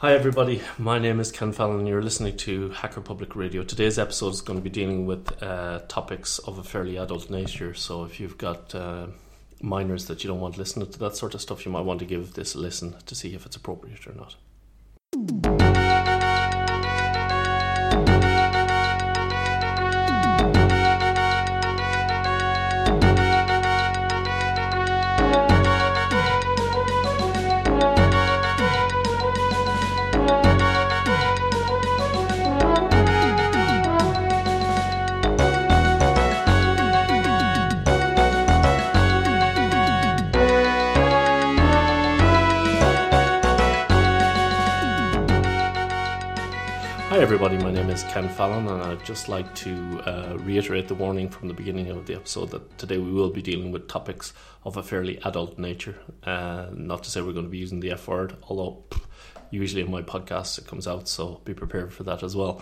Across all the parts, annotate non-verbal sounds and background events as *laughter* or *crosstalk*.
Hi, everybody. My name is Ken Fallon, and you're listening to Hacker Public Radio. Today's episode is going to be dealing with uh, topics of a fairly adult nature. So, if you've got uh, minors that you don't want listening to that sort of stuff, you might want to give this a listen to see if it's appropriate or not. Ken Fallon, and I'd just like to uh, reiterate the warning from the beginning of the episode that today we will be dealing with topics of a fairly adult nature. Uh, not to say we're going to be using the F word, although usually in my podcast it comes out, so be prepared for that as well.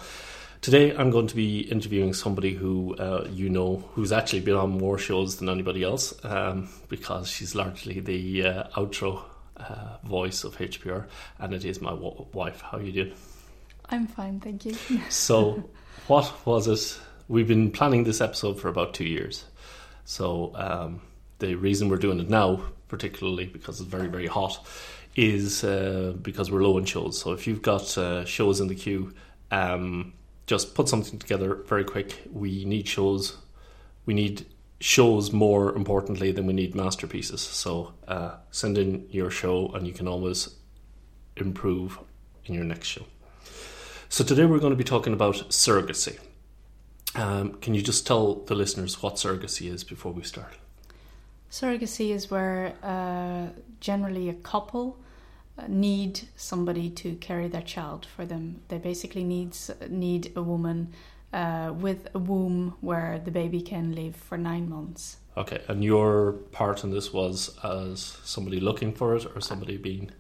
Today, I'm going to be interviewing somebody who uh, you know who's actually been on more shows than anybody else um, because she's largely the uh, outro uh, voice of HPR, and it is my w- wife. How are you doing? I'm fine, thank you. *laughs* So, what was it? We've been planning this episode for about two years. So, um, the reason we're doing it now, particularly because it's very, very hot, is uh, because we're low in shows. So, if you've got uh, shows in the queue, um, just put something together very quick. We need shows. We need shows more importantly than we need masterpieces. So, uh, send in your show, and you can always improve in your next show. So today we're going to be talking about surrogacy. Um, can you just tell the listeners what surrogacy is before we start? Surrogacy is where uh, generally a couple uh, need somebody to carry their child for them. They basically needs need a woman uh, with a womb where the baby can live for nine months. Okay, and your part in this was as somebody looking for it or somebody being.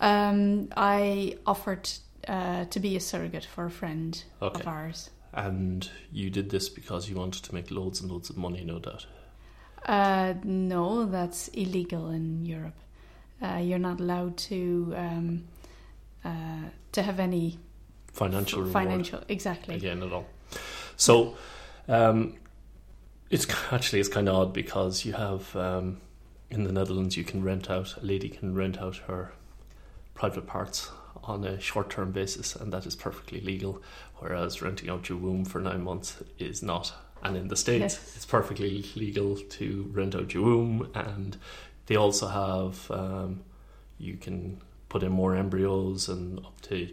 Um, I offered uh, to be a surrogate for a friend Okay. of ours. And you did this because you wanted to make loads and loads of money, no doubt. Uh, no, that's illegal in Europe. Uh, you're not allowed to um, uh, to have any Financial reward. financial exactly. again at all. So, um, it's *laughs* actually it's kind of odd because you have um, in the Netherlands you can rent out a lady can rent out her private parts on a short term basis, and that is perfectly legal. Whereas renting out your womb for nine months is not. And in the states, Yes. it's perfectly legal to rent out your womb, and they also have um, you can put in more embryos and up to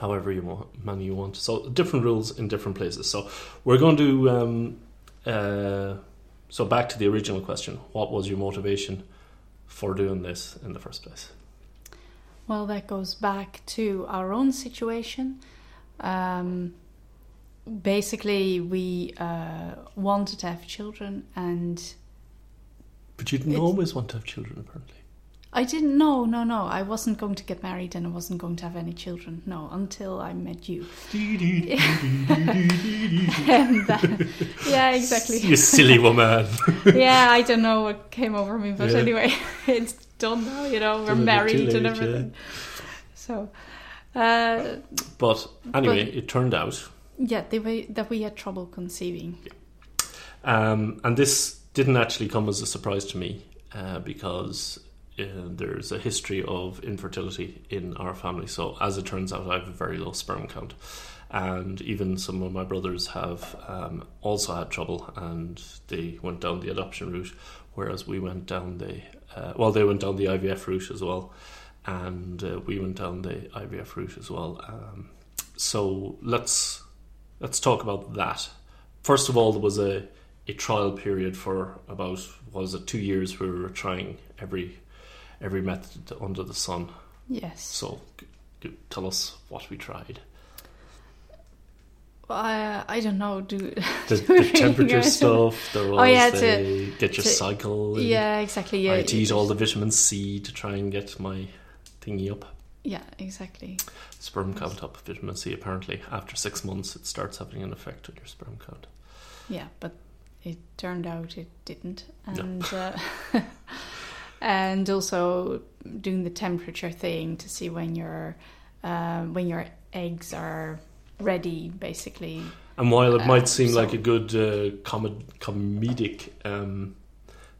however you want, many you want. So different rules in different places. So we're going to. Um, uh, so back to the original question: What was your motivation for doing this in the first place? Well, that goes back to our own situation. Um, basically, we uh, wanted to have children, and But you didn't always want to have children, apparently. I didn't know, no, no, I wasn't going to get married and I wasn't going to have any children, no, until I met you. *laughs* that, *laughs* yeah, exactly. *laughs* You silly woman. yeah, I don't know what came over me, but Yeah. anyway, it's done now. You know, we're Too late, married and everything. So, uh, But anyway, But- it turned out, yeah, they were, that we had trouble conceiving. um, and this didn't actually come as a surprise to me uh, because uh, there's a history of infertility in our family. So, as it turns out, I have a very low sperm count. And even some of my brothers have um, also had trouble, and they went down the adoption route, whereas we went down the uh, well, they went down the IVF route as well, and uh, we went down the IVF route as well. Um, so let's let's talk about that. First of all, there was a, a trial period for about was it two years where we were trying every every method under the sun. Yes. So g- g- tell us what we tried. I, I don't know. Do The, *laughs* do the temperature stuff. Was Oh, yeah, to- get your to- cycle. Yeah, exactly. I Yeah, had to eat all the vitamin C to try and get my thingy up. Yeah, exactly. Sperm count up. Vitamin C. Apparently, after six months, it starts having an effect on your sperm count. Yeah, but it turned out it didn't, No. and uh, *laughs* and also doing the temperature thing to see when your um, when your eggs are ready, basically. And while it Uh, might seem so- like a good uh, com- comedic um,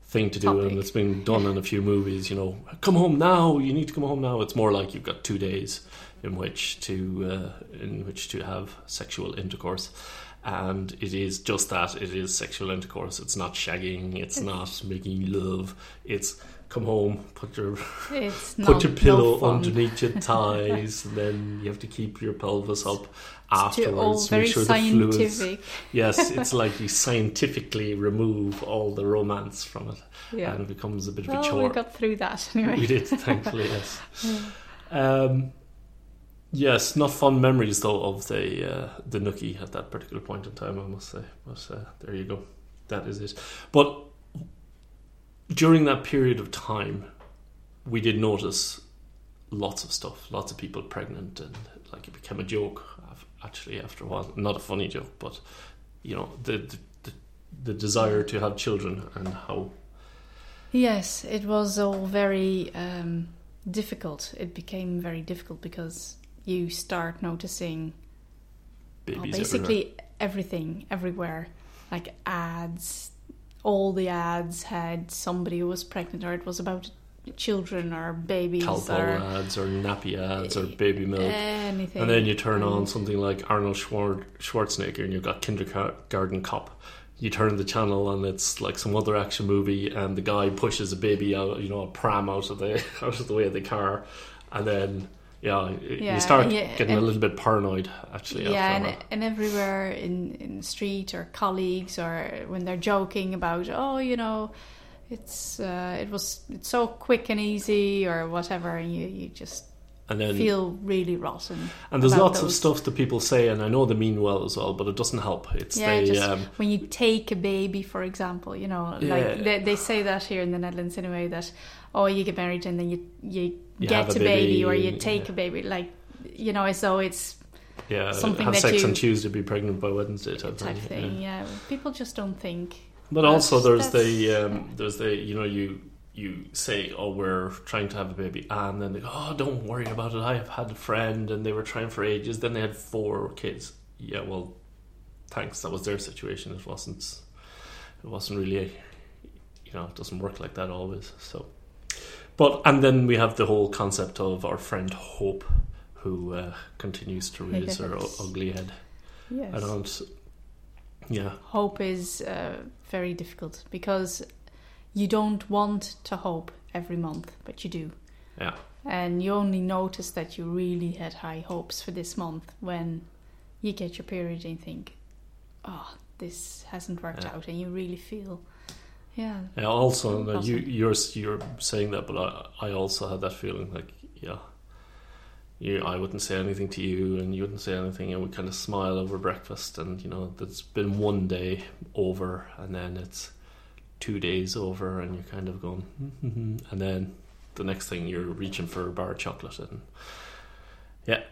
thing to do, and it's been done in a few movies, you know, come home now. You need to come home now. It's more like you've got two days in which to uh, in which to have sexual intercourse, and it is just that. It is sexual intercourse. It's not shagging. It's not making love. It's come home, put your *laughs* put your pillow no underneath your *laughs* thighs, and then you have to keep your pelvis up too- afterwards. very make sure the fluids. scientific. Yes, *laughs* it's like you scientifically remove all the romance from it, Yeah. and it becomes a bit of a chore. we got through that anyway. We did, thankfully, yes. Um, yes, not fond memories though of the uh, the nookie at that particular point in time, I must say. But uh, there you go, that is it. But during that period of time, we did notice lots of stuff, lots of people pregnant, and like it became a joke. Actually, after a while, not a funny joke, but you know the the, the, the desire to have children and how Yes, it was all very um, difficult. It became very difficult because you start noticing well, basically everywhere. everything everywhere, like ads. All the ads had somebody who was pregnant, or it was about children or babies Calpol or ads or nappy ads or eh, baby milk. anything. And then you turn on mm. something like Arnold Schwar- Schwarzenegger and you've got Kindergarten Cop. You turn the channel and it's like some other action movie and the guy pushes a baby out, you know, a pram out of the *laughs* out of the way of the car. And then, yeah, Yeah, you start yeah, getting a little bit paranoid actually. yeah, and, and everywhere in in the street or colleagues or when they're joking about, oh, you know, it's uh, it was it's so quick and easy or whatever, and you you just and then feel really rotten. and there's lots of stuff that people say, and I know they mean well as well, but it doesn't help. It's Yeah, they just um, when you take a baby, for example, you know, Yeah. like they, they say that here in the Netherlands anyway, that oh, you get married and then you you, You get a baby, baby, or you take yeah. a baby, like you know, as though it's yeah something have that sex you- on Tuesday, be pregnant by Wednesday type, type thing. thing. yeah. Yeah. people just don't think. But also, there's the um, there's the you know you you say oh we're trying to have a baby and then they go oh don't worry about it I have had a friend and they were trying for ages then they had four kids yeah well thanks that was their situation it wasn't it wasn't really you know it doesn't work like that always so but and then we have the whole concept of our friend Hope who uh, continues to raise her u- ugly head Yes. I don't yeah Hope is uh, very difficult because you don't want to hope every month, but you do. yeah And you only notice that you really had high hopes for this month when you get your period and you think, oh, this hasn't worked Yeah. out. And you really feel, yeah. Yeah, also, uh, you you're you're saying that, but I, I also had that feeling like, yeah, you, I wouldn't say anything to you, and you wouldn't say anything, and we kind of smile over breakfast, and you know, there's been one day over, and then it's two days over, and you're kind of going, mm-hmm, and then the next thing you're reaching for a bar of chocolate, and yeah,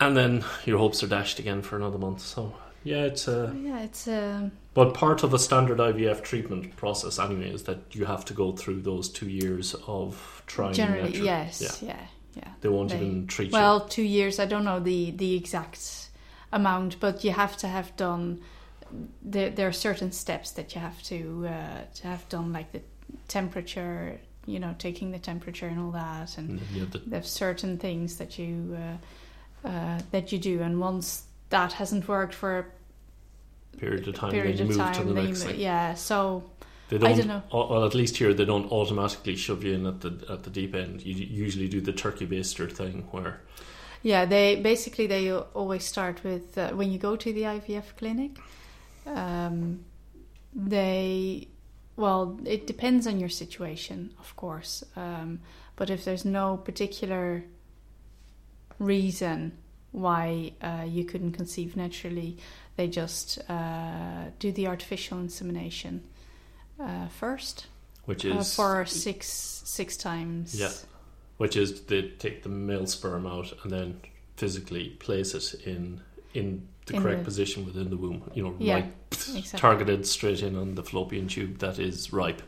and then your hopes are dashed again for another month. So yeah, it's a Yeah, it's, a. but part of a standard IVF treatment process, anyway, is that you have to go through those two years of trying. generally, yes, Yeah. yeah, yeah. They won't They- even treat you. Well, two years. I don't know the the exact amount, but you have to have done. There, there are certain steps that you have to uh, to have done, like the temperature. You know, taking the temperature and all that, and you have the there's certain things that you uh, uh, that you do, and once that hasn't worked for a period of time, period then you of move time, to the next thing. yeah. So They I don't, don't know. Well, at least here they don't automatically shove you in at the at the deep end. You usually do the turkey baster thing where Yeah, they basically they always start with uh, when you go to the IVF clinic. Um, they, well, it depends on your situation, of course. Um, but if there's no particular reason why uh, you couldn't conceive naturally, they just uh, do the artificial insemination uh, first which uh, is for six six times. Yeah. which is they take the male sperm out and then physically place it in in the In correct the- position within the womb. You know, Yeah, right exactly. targeted straight in on the fallopian tube that is ripe.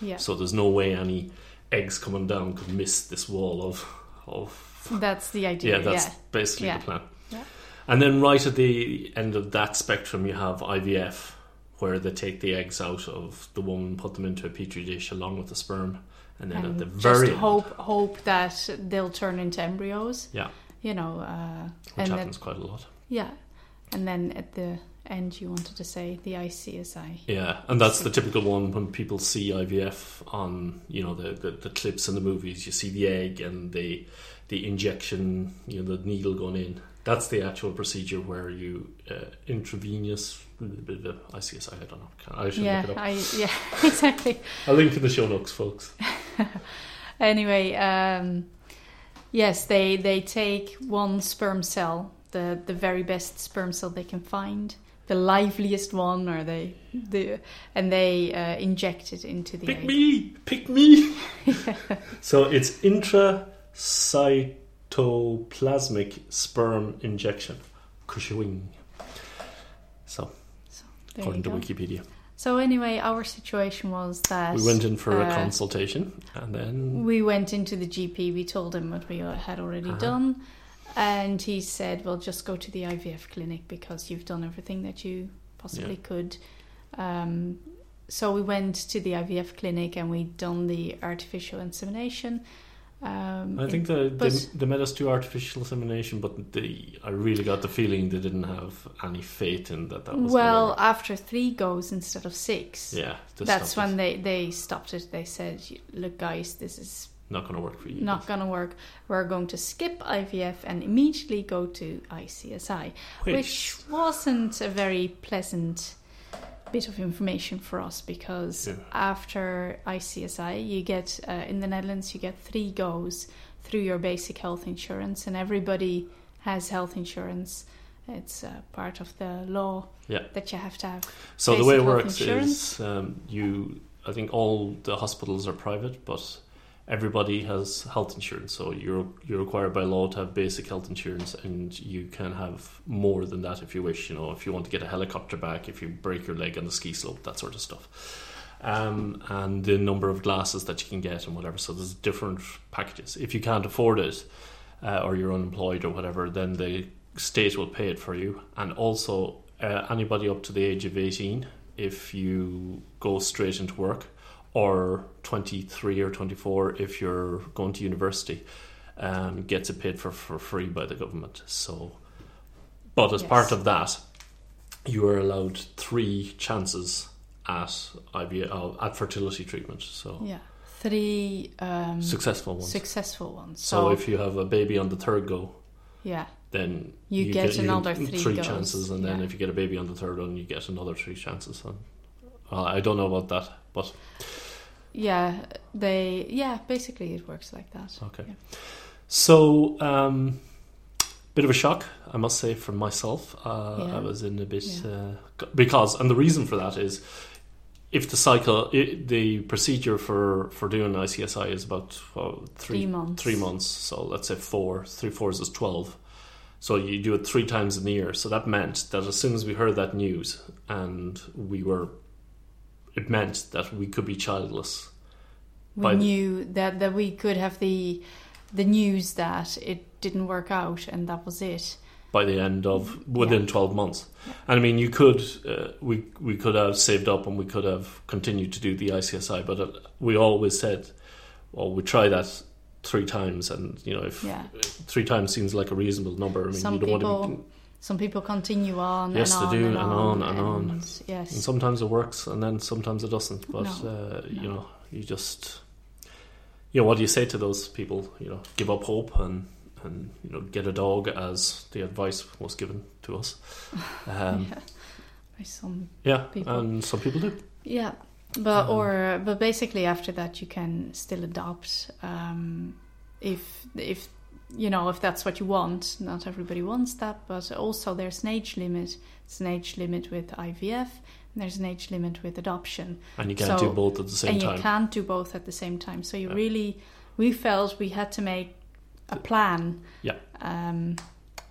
Yeah. So there's no way any eggs coming down could miss this wall of of That's the idea. Yeah, that's yeah. basically Yeah. the plan. Yeah. And then right at the end of that spectrum, you have IVF, where they take the eggs out of the woman, put them into a petri dish along with the sperm, and then at and the just very end, hope hope that they'll turn into embryos. Yeah. You know, uh, which happens quite a lot. yeah, and then at the end, you wanted to say the ICSI. Yeah, and that's the typical one when people see IVF on you know the, the, the clips in the movies. You see the egg and the the injection, you know, the needle going in. That's the actual procedure where you uh, intravenous ICSI. I don't know. I should yeah, look it up. I yeah *laughs* exactly. I'll link in the show notes, folks. *laughs* Anyway, um, yes, they they take one sperm cell, the the very best sperm cell they can find, the liveliest one, or they the and they uh, inject it into the Pick me, pick me. *laughs* so it's intracytoplasmic sperm injection, Cushing. So, There according to go. Wikipedia, So anyway, our situation was that we went in for a uh, consultation, and then We went into the GP. We told him what we had already Uh-huh. done, and he said, "Well, just go to the IVF clinic because you've done everything that you possibly could." Um, so we went to the IVF clinic and we done the artificial insemination. Um, I think the, but- they, they made us do artificial insemination, but they, I really got the feeling they didn't have any faith in that. That was well, gonna after three goes instead of six, yeah, that's when it. they they stopped it. They said, "Look, guys, this is not going to work for you. not going to work. We're going to skip IVF and immediately go to ICSI, which, wasn't a very pleasant bit of information for us because Yeah. after ICSI, you get uh, in the Netherlands, you get three goes through your basic health insurance, and everybody has health insurance. It's uh, part of the law Yeah. that you have to have. So the way it works insurance. is um, you. I think all the hospitals are private, but everybody has health insurance. So you're you're required by law to have basic health insurance, and you can have more than that if you wish. You know, if you want to get a helicopter back, if you break your leg on the ski slope, that sort of stuff. Um, and the number of glasses that you can get and whatever. So there's different packages. If you can't afford it, uh, or you're unemployed or whatever, then the state will pay it for you. And also, uh, anybody up to the age of 18, if you go straight into work, or 23 or 24 if you're going to university, um, gets it paid for for free by the government. So, but as Yes. part of that, you are allowed three chances at IVF uh, at fertility treatment. So Yeah, three um, successful ones. successful ones. so, So, if you have a baby on the third go, yeah, then You get you another three goes, chances, and then if you get a baby on the third one, you get another three chances. And well, I don't know about that, but yeah, they yeah, basically it works like that. okay. Yeah. So, um, bit of a shock, I must say, for myself. Uh, Yeah. I was in a bit Yeah. uh, because, and the reason for that is, if the cycle, i the procedure for for doing ICSI is about well, Three three months. three months. So let's say four, three fours is twelve. So you do it three times in the year. So that meant that as soon as we heard that news, and we were, it meant that we could be childless. We knew that that we could have the the news that it didn't work out, and that was it. by the end of within Yeah. 12 months and i mean you could uh, we we could have saved up and we could have continued to do the ICSI but uh, we always said well we try that three times and you know if Yeah. three times seems like a reasonable number i mean Some you don't want to people- Some people continue on Yes, and they on do, and, and on, and on. and Yes, and sometimes it works and then sometimes it doesn't but No, uh, you know you just you know what do you say to those people you know give up hope and and you know get a dog as the advice was given to us *laughs* um, yeah. By some Yeah, people. and some people do. Yeah, but Um, or but basically after that you can still adopt um, if if you know if that's what you want. Not everybody wants that, but also there's an age limit. It's an age limit with IVF. And there's an age limit with adoption, And you can't So- do both at the same and time. And you can't do both at the same time. So you Yeah. really, we felt we had to make a plan. Yeah. Um,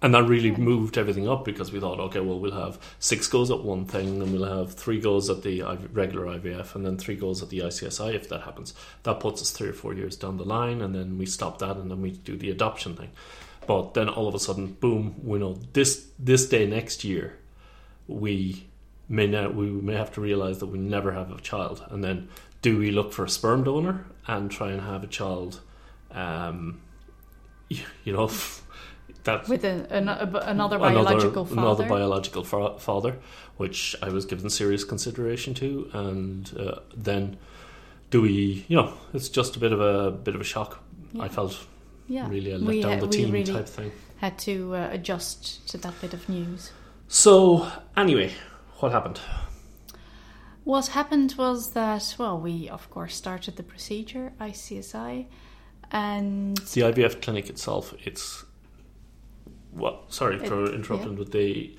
And that really Yeah. moved everything up because we thought, okay, well, we'll have six goals at one thing, and we'll have three goals at the regular IVF, and then three goals at the ICSI if that happens. That puts us three or four years down the line, and then we stop that, and then we do the adoption thing. But then all of a sudden, boom, we know this this day next year, we may now we may have to realize that we never have a child, and then do we look for a sperm donor and try and have a child? Um, *laughs* you know, with a, an, a, another biological father. another biological fa- father, which I was given serious consideration to, and uh, then do we? You know, it's just a bit of a bit of a shock. Yeah. I felt yeah. really a let We, down the team really- type thing. had to uh, adjust to that bit of news. So anyway, what happened? What happened was that, well, we of course started the procedure, ICSI, and The IVF clinic itself, it's well, sorry for It- interrupting, but they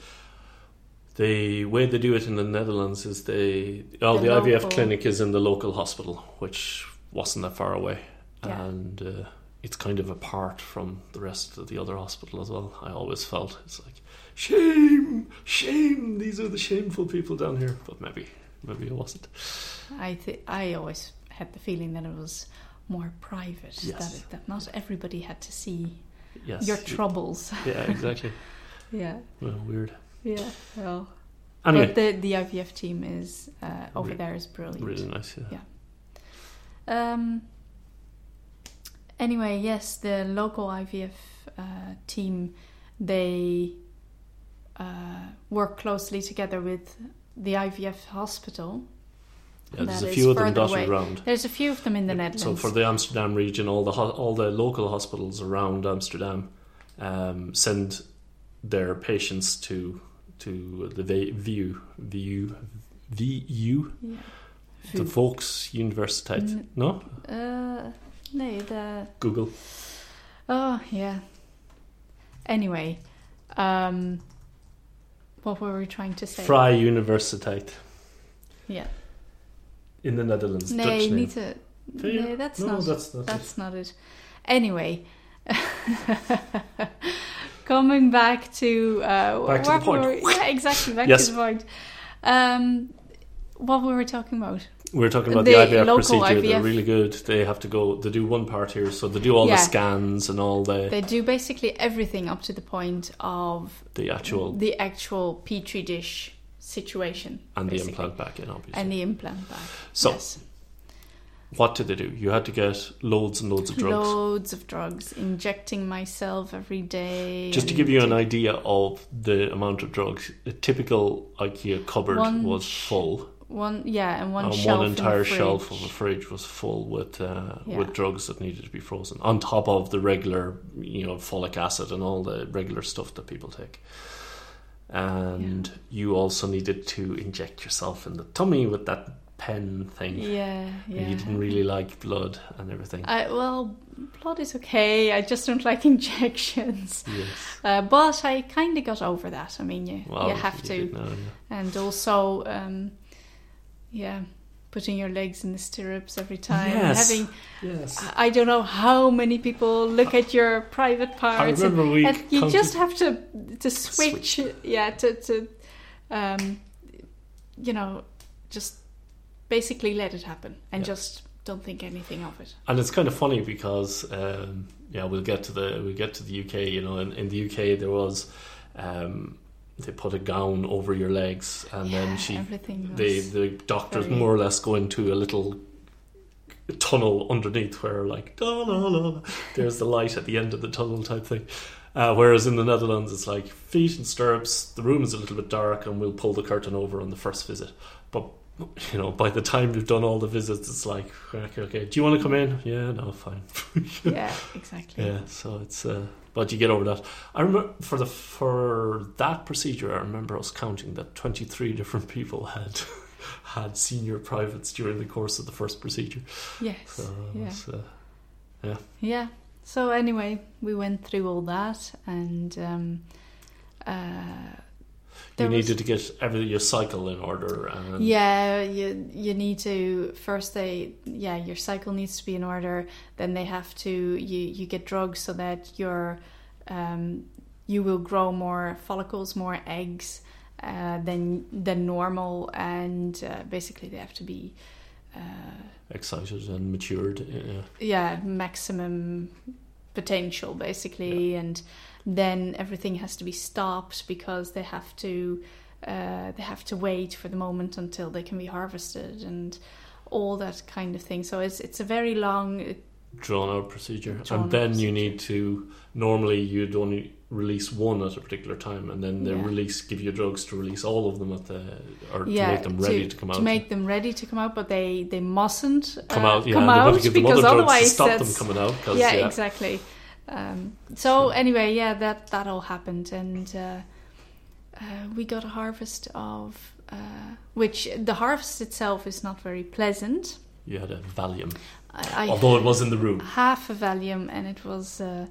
the way they do it in the Netherlands is they oh the, The IVF local- clinic is in the local hospital, which wasn't that far away, Yeah. and uh, it's kind of apart from the rest of the other hospital as well. I always felt it's like shame, shame. These are the shameful people down here, but maybe maybe it wasn't. I th- I always had the feeling that it was more private, Yes. that, it, that not everybody had to see Yes, your troubles. *laughs* Yeah, exactly. *laughs* yeah, well, weird. yeah. Well, Anyway, but the the IVF team is uh, over Re- there is brilliant. really nice. Yeah. Yeah. Um. Anyway, yes, the local IVF uh, team they uh, work closely together with the IVF hospital. Yeah, there's a few of them dotted away. around. There's a few of them in the Netherlands. So for the Amsterdam region, all the ho- all the local hospitals around Amsterdam um, send their patients to to the V- VU VU VU yeah. the Volks Universiteit. N- No, Uh, no, the Google. oh yeah. Anyway, um, what were we trying to say? Vrij Universiteit Yeah. In the Netherlands. No, Dutch name. VU? No, that's no, not. that's not. That's not it. Anyway, *laughs* coming back to uh, Back to the what point. we were- yeah, exactly. Back Yes. to the point. Um, what we were talking about? We're talking about the, The IVF local procedure. They're IVF. really good. They have to go. They do one part here, so they do all Yeah. the scans and all the They do basically everything up to the point of the actual the actual petri dish situation and the implant back in, obviously. and the implant back. So, yes. what did they do? You had to get loads and loads of drugs. loads of drugs, injecting myself every day. Just to give you an idea of the amount of drugs, a typical IKEA cupboard One was full. one, yeah, and one and shelf one entire shelf of a fridge was full with uh, Yeah. with drugs that needed to be frozen, on top of the regular, you know, folic acid and all the regular stuff that people take. And you also needed to inject yourself in the tummy with that pen thing. Yeah, yeah. And you didn't really like blood and everything. I, well, blood is okay. I just don't like *laughs* injections. yes. Uh, but I kind of got over that. I mean, you, Well, you have you to. did now, yeah. And also, um, yeah, putting your legs in the stirrups every time. Yes. Having, Yes. I don't know how many people look at your private I parts. and- remember we and you just have to to switch, yeah, to to, um, you know, just basically let it happen and Yeah. just don't think anything of it. and it's kind of funny because um, yeah, we'll get to the we get to the UK. You know, in, in the UK there was um, they put a gown over your legs, and Yeah, then she everything. the was- the doctors very- more or less go into a little tunnel underneath where like da, la, la, there's the light at the end of the tunnel type thing. Uh, whereas in the Netherlands, it's like feet and stirrups. The room is a little bit dark, and we'll pull the curtain over on the first visit. But you know, by the time you've done all the visits, it's like okay, okay. Do you want to come in? Yeah, no, fine. *laughs* yeah, exactly. Yeah, so it's uh, but you get over that. I remember for the for that procedure, I remember us counting that twenty three different people had *laughs* had senior privates during the course of the first procedure. Yes. So yeah. uh, Yeah. So anyway, we went through all that, and um, uh, you there was- needed to get every your cycle in order, and Yeah, you you need to first they yeah your cycle needs to be in order. Then they have to you you get drugs so that your um you will grow more follicles, more eggs uh, than than normal, and uh, basically they have to be. Uh, Excited and matured. Yeah. yeah maximum potential basically and then everything has to be stopped because they have to uh, they have to wait for the moment until they can be harvested and all that kind of thing. So it's it's a very long drawn out procedure. Drawn and then out you need to normally you'd only release one at a particular time and then they Yeah. release give you drugs to release all of them at the or yeah to make them ready to, come out. to make them ready to come out but they they mustn't come uh, out yeah come and they've got out to because to otherwise stop them coming out yeah, exactly um, so anyway yeah that that all happened and uh, uh, we got a harvest of uh, which the harvest itself is not very pleasant. You had a Valium. I, I although it was in the room. Half a Valium and it was uh,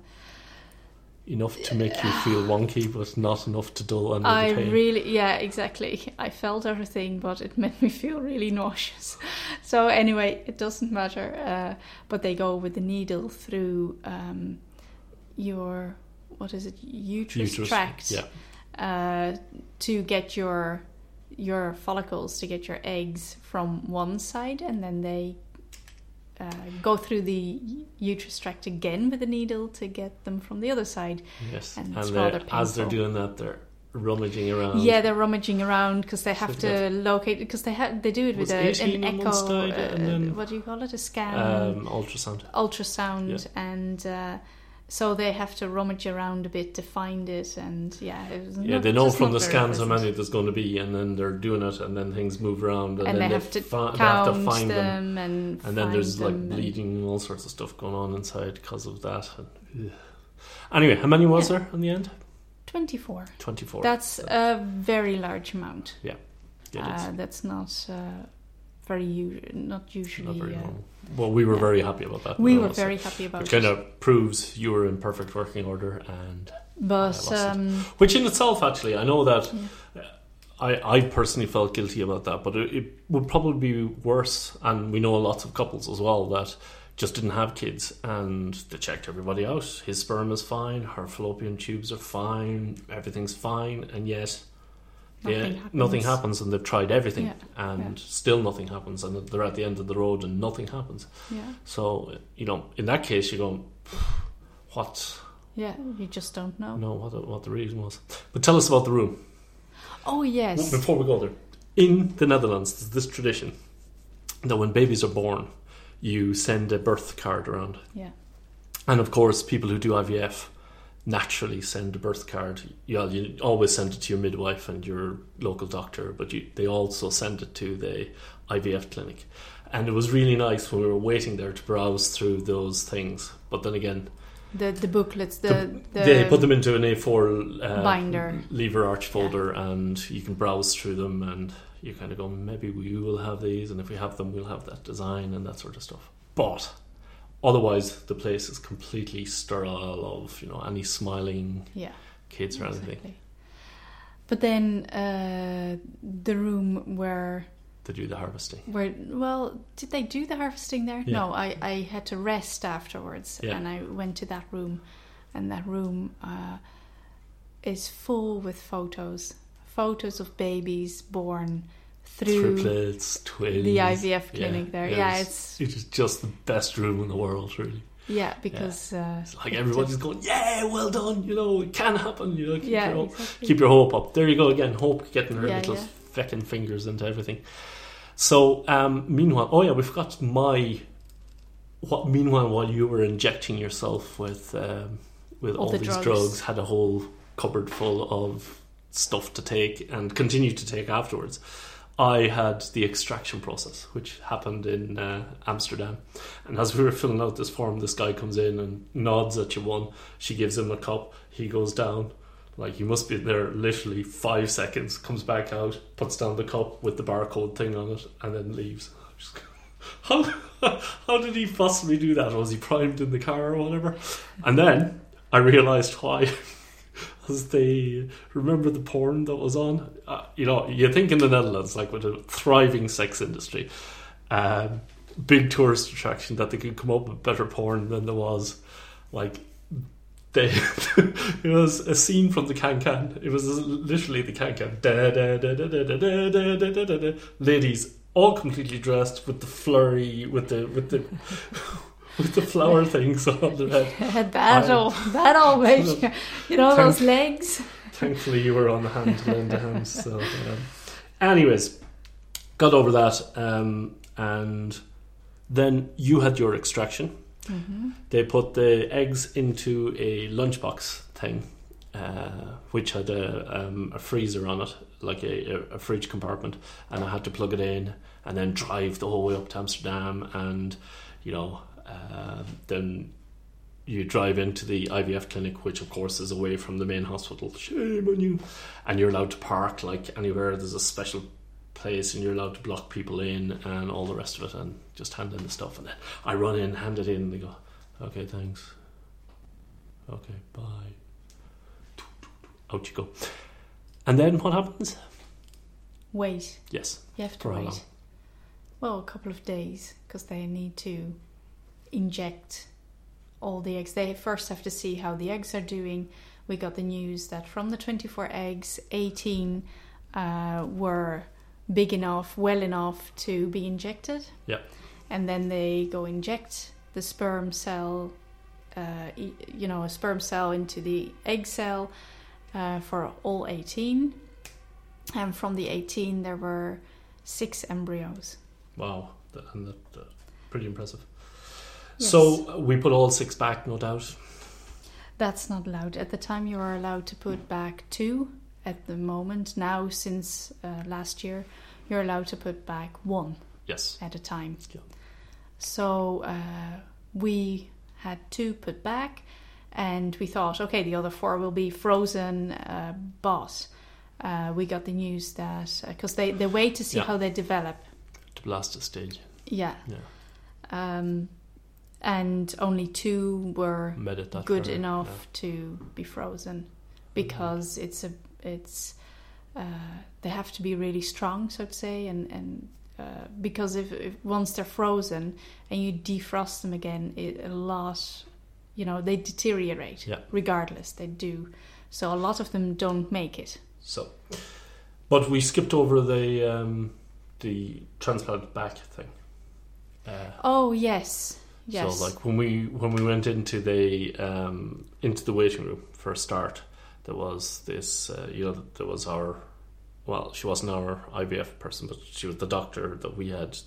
enough to make you *sighs* feel wonky but not enough to dull under I the pain. really yeah exactly. *laughs* I felt everything but it made me feel really nauseous. *laughs* So anyway it doesn't matter uh, but they go with the needle through um, your what is it uterus, Uterus, tract yeah. uh, to get your your follicles to get your eggs from one side and then they uh, go through the uterus tract again with a needle to get them from the other side. Yes And and, they're- as they're doing that they're rummaging around. Yeah they're rummaging around because they have So to locate because they have they do it with a, an echo side uh, and then- what do you call it a scan? Um, ultrasound. Ultrasound and uh, so they have to rummage around a bit to find it and yeah it was Yeah, not- they know from the scans how many there's going to be, and then they're doing it, and then things move around, and, and then they have to fi- they have to find them, them, and and then there's like bleeding and all sorts of stuff going on inside because of that. And. Anyway, how many was Yeah. there in the end? 24 Twenty four. that's a very large amount is. uh, that's not uh, very u- not usually not very uh. Well, we were yeah. very happy about that. we were very happy about it kind of proves you were in perfect working order, and but I lost um, which in itself, actually, I know that Yeah. I, I personally felt guilty about that, but it, it would probably be worse. And we know lots of couples as well that just didn't have kids and they checked everybody out. His sperm is fine, her fallopian tubes are fine, everything's fine, and yet Nothing yeah, happens. nothing happens, and they've tried everything, Yeah, and yeah. still nothing happens, and they're at the end of the road, and nothing happens. yeah So you know, in that case, you go, what? yeah you just don't know No, what the, what the reason was. But tell us about the room. oh yes Before we go there, in the Netherlands, there's this tradition that when babies are born, you send a birth card around. yeah And of course, people who do IVF naturally send a birth card. You, you always send it to your midwife and your local doctor, but you, they also send it to the IVF clinic. And it was really nice when we were waiting there to browse through those things. But then again, the the booklets the, the, they put them into an A4 uh, Binder. lever arch folder, and you can browse through them, and you kind of go, maybe we will have these, and if we have them, we'll have that design and that sort of stuff. But otherwise, the place is completely sterile of you know any smiling yeah kids or anything. but then uh, the room where To do the harvesting. Where well, did they do the harvesting there? Yeah. No, I, I had to rest afterwards, Yeah. and I went to that room, and that room uh, is full with photos, photos of babies born through Triplets, twins. the IVF clinic there. Yeah, it's, it is just the best room in the world, really. yeah because uh, It's like everybody's going, yeah, well done, you know, it can happen, you know, keep, yeah, your, hope, exactly. keep your hope up. There you go again, hope getting her Yeah, little yeah. feckin' fingers into everything. So, um, meanwhile, oh yeah, we forgot my. What meanwhile, while you were injecting yourself with um, with All all, the these drugs. drugs, had a whole cupboard full of stuff to take and continue to take afterwards. I had the extraction process, which happened in uh, Amsterdam. And as we were filling out this form, this guy comes in and nods at you one. She gives him a cup. He goes down. Like, he must be there literally five seconds, comes back out, puts down the cup with the barcode thing on it, and then leaves. Just *laughs* How, how did he possibly do that? Was he primed in the car or whatever? And then I realised why. *laughs* As they remember the porn that was on, uh, you know, you think in the Netherlands, like with a thriving sex industry, um, big tourist attraction, that they could come up with better porn than there was. Like they it was a scene from the Can Can. It was literally the Can Can. Da, da, da, da, da, da, da, da, da, da, da. Ladies all completely dressed with the flurry, with the with the with the flower things on the head. that all that always you know those legs. Thankfully, you were on the hand to lend a hand. So, um, anyways, got over that, um, and then you had your extraction. Mm-hmm. They put the eggs into a lunchbox thing, uh, which had a, um, a freezer on it, like a, a fridge compartment, and I had to plug it in and then drive the whole way up to Amsterdam, and you know, uh, then you drive into the IVF clinic, which of course is away from the main hospital. Shame on you, and you're allowed to park like anywhere. There's a special place and you're allowed to block people in and all the rest of it and just hand in the stuff and then I run in, hand it in and they go, Okay, thanks. Okay, bye. Out you go. And then what happens? Wait, Yes. you have to wait. long? Well, a couple of days because they need to inject all the eggs. They first have to see how the eggs are doing. We got the news that from the 24 eggs, 18 uh, were big enough, well enough to be injected. Yeah. And then they go inject the sperm cell, uh, you know, a sperm cell into the egg cell uh, for all 18. And from the 18, there were six embryos. Wow. That, and that, uh, pretty impressive. Yes. So uh, we put all six back, no doubt. That's not allowed. At the time, you are allowed to put back two. At the moment, now since uh, last year, you're allowed to put back one Yes. at a time. Yeah. So uh, we had two put back, and we thought, okay, the other four will be frozen uh, boss. Uh, we got the news that because they, they wait to see Yeah. how they develop. To blast a stage. Yeah. Yeah. Um, and only two were that good enough yeah. to be frozen because it's a it's uh, they have to be really strong so to say and and uh, because if, if once they're frozen and you defrost them again it, a lot you know they deteriorate Yeah. regardless they do so a lot of them don't make it So, but we skipped over the um, the transplant back thing. Uh, oh yes yes So, like when we when we went into the um, into the waiting room for a start, there was this. Uh, you know, there was our. Well, she wasn't our IVF person, but she was the doctor that we had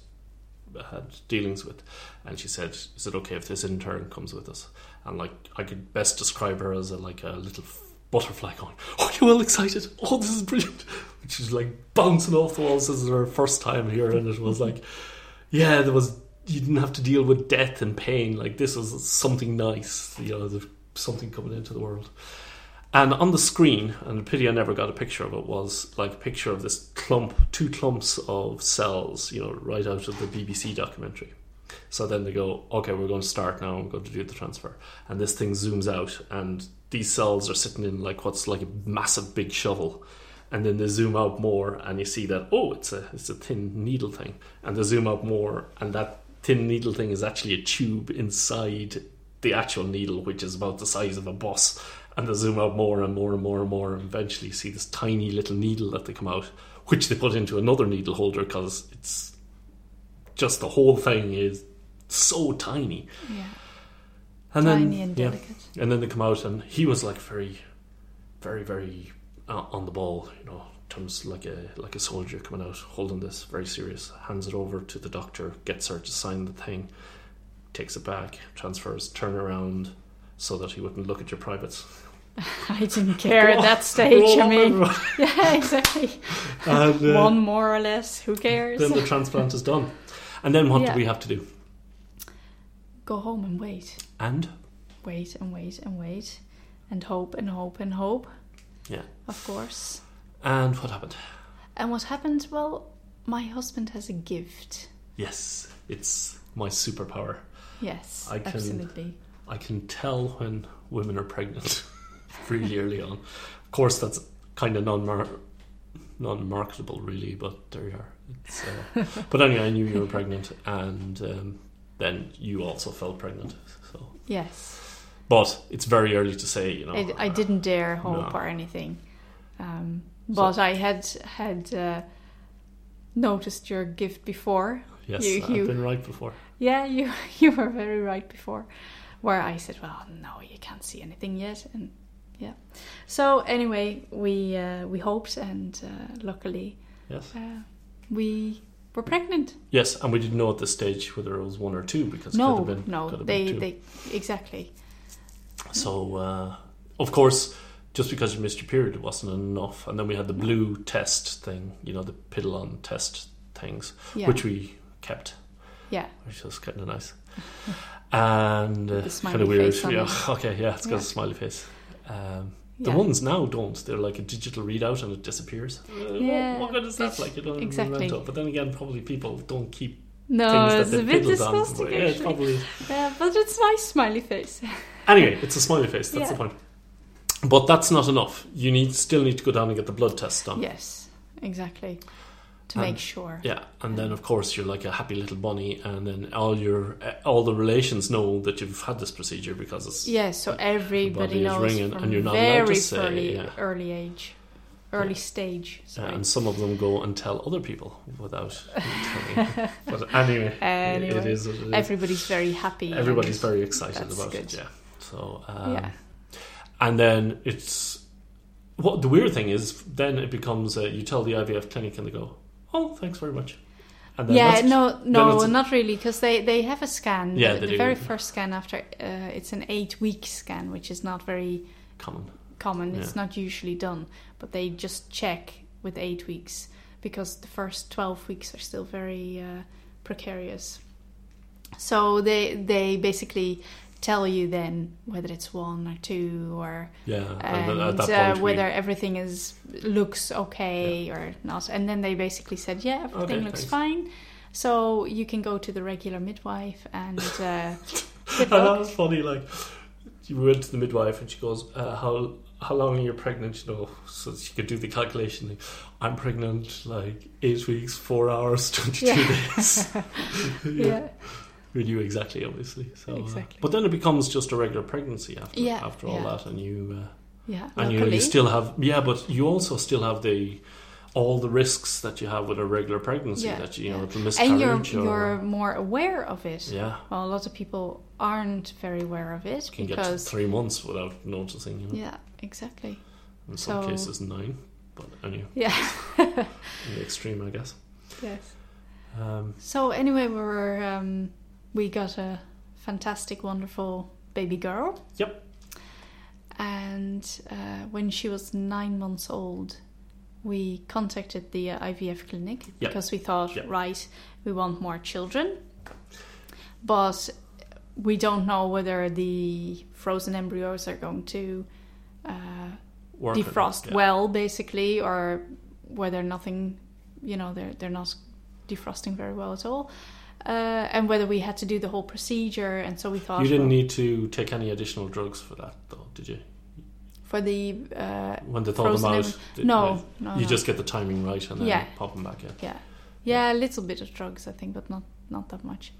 had dealings with, and she said, "Is it okay if this intern comes with us?" And like, I could best describe her as a like a little butterfly going, "Oh, you're all excited! Oh, this is brilliant!" She's like bouncing off the walls. This is her first time here, and it was like, *laughs* yeah, there was you didn't have to deal with death and pain. Like this was something nice, you know, something coming into the world. And on the screen, and the pity I never got a picture of it, was like a picture of this clump, two clumps of cells, you know, right out of the BBC documentary. So then they go, okay, we're going to start now. I'm going to do the transfer, and this thing zooms out, and these cells are sitting in like what's like a massive big shovel, and then they zoom out more, and you see that oh, it's a it's a thin needle thing, and they zoom out more, and that thin needle thing is actually a tube inside the actual needle, which is about the size of a bus, and they zoom out more and more and more and more, and eventually you see this tiny little needle that they come out, which they put into another needle holder because it's just the whole thing is so tiny. yeah And tiny then and yeah, delicate and then they come out, and he was like very, very, very uh, on the ball. You know, terms like a like a soldier coming out, holding this very serious. Hands it over to the doctor, gets her to sign the thing, takes it back, transfers, turn around, so that he wouldn't look at your privates. *laughs* i didn't *laughs* care at that stage i mean *laughs* yeah exactly And, uh, one more or less who cares then the transplant is done. And then what Yeah. do we have to do? go home and wait And wait and wait and wait and hope and hope and hope yeah, of course and what happened? and what happened well my husband has a gift Yes, it's my superpower. yes I can- absolutely I can tell when women are pregnant *laughs* really early on. Of course, that's kind of non non marketable, really, but there you are. It's, uh, *laughs* but anyway, I knew you were pregnant, and um, then you also felt pregnant. So yes But it's very early to say, you know. I, I didn't dare hope No. or anything. Um, but I had had uh, noticed your gift before. yes, you- I've been right before. Yeah, you *laughs* you were very right before. Where I said, "Well, no, you can't see anything yet," and yeah. So anyway, we uh, we hoped, and uh, luckily, Yes. uh, we were pregnant. Yes, and we didn't know at this stage whether it was one or two because it no, could have been, no, could have they been two. they exactly. So, uh, of course, just because you missed your period, it wasn't enough. And then we had the blue test thing, you know, the Pidalon test things, Yeah, which we kept, yeah, which was kind of nice. *laughs* And uh, kind of weird. Yeah, *laughs* okay, yeah, it's got Yeah. a smiley face. Um, the yeah. ones now don't. They're like a digital readout and it disappears. Uh, Yeah, what, what good is that? Like, you don't exactly. But then again, probably people don't keep No, things it's that a bit disgusting. Yeah, it's probably Yeah, but it's nice smiley face. Anyway, it's a smiley face. That's the point. But that's not enough. You need still need to go down and get the blood test done. yes, exactly. To And- make sure. Yeah, and then of course you're like a happy little bunny, and then all your all the relations know that you've had this procedure because it's Yeah, so everybody body is knows ringing from and you're not allowed to very say, early, yeah. early age, early Yeah. stage. uh, and some of them go and tell other people without *laughs* telling. But anyway, Anyway, it, is, it is. Everybody's very happy. Everybody's very excited about good. it. Yeah. So um, yeah, and then it's what the weird thing is. Then it becomes uh, you tell the IVF clinic and they go, "Oh, thanks very much." And then yeah. No, no, it's- not really, because they they have a scan. Yeah, the, the very first scan after uh, it's an eight week scan, which is not very common. common. It's Yeah. not usually done, but they just check with eight weeks because the first twelve weeks are still very uh, precarious. So they they basically tell you then whether it's one or two or Yeah, and and then at that uh, point we- whether everything is looks okay or not. And then they basically said, yeah, everything Okay, looks thanks. fine. So you can go to the regular midwife and uh, And that was funny. Like, you went to the midwife and she goes, uh, "How how long are you pregnant?" You know, so she could do the calculation. Like, I'm pregnant like eight weeks, four hours, twenty two Yeah. days. *laughs* *laughs* yeah. We knew exactly, obviously. So, uh, Exactly. but then it becomes just a regular pregnancy after Yeah, after all yeah. that, and you uh, Yeah, and you, you still have yeah, but you also still have the all the risks that you have with a regular pregnancy. Yeah, that you know, the and you're or you're more aware of it. yeah, Well, a lot of people aren't very aware of it can get because three months without noticing. You know, yeah, exactly. in some So- cases nine, but anyway. Yeah. in the extreme, I guess. *laughs* yes. Um, So anyway, we were um, we got a fantastic, wonderful baby girl. Yep. And uh, when she was nine months old, we contacted the uh, IVF clinic Yep. because we thought, Yep. right, we want more children, but we don't know whether the frozen embryos are going to uh, work on it, defrost yeah. well, basically, or whether nothing, you know, they're they're not defrosting very well at all, uh, and whether we had to do the whole procedure. And so we thought You didn't well, need to take any additional drugs for that, though, did you? for the uh, When they throw them out, no, no, you no. just get the timing right and then Yeah. pop them back in. yeah, yeah, a little bit of drugs, I think, but not not that much.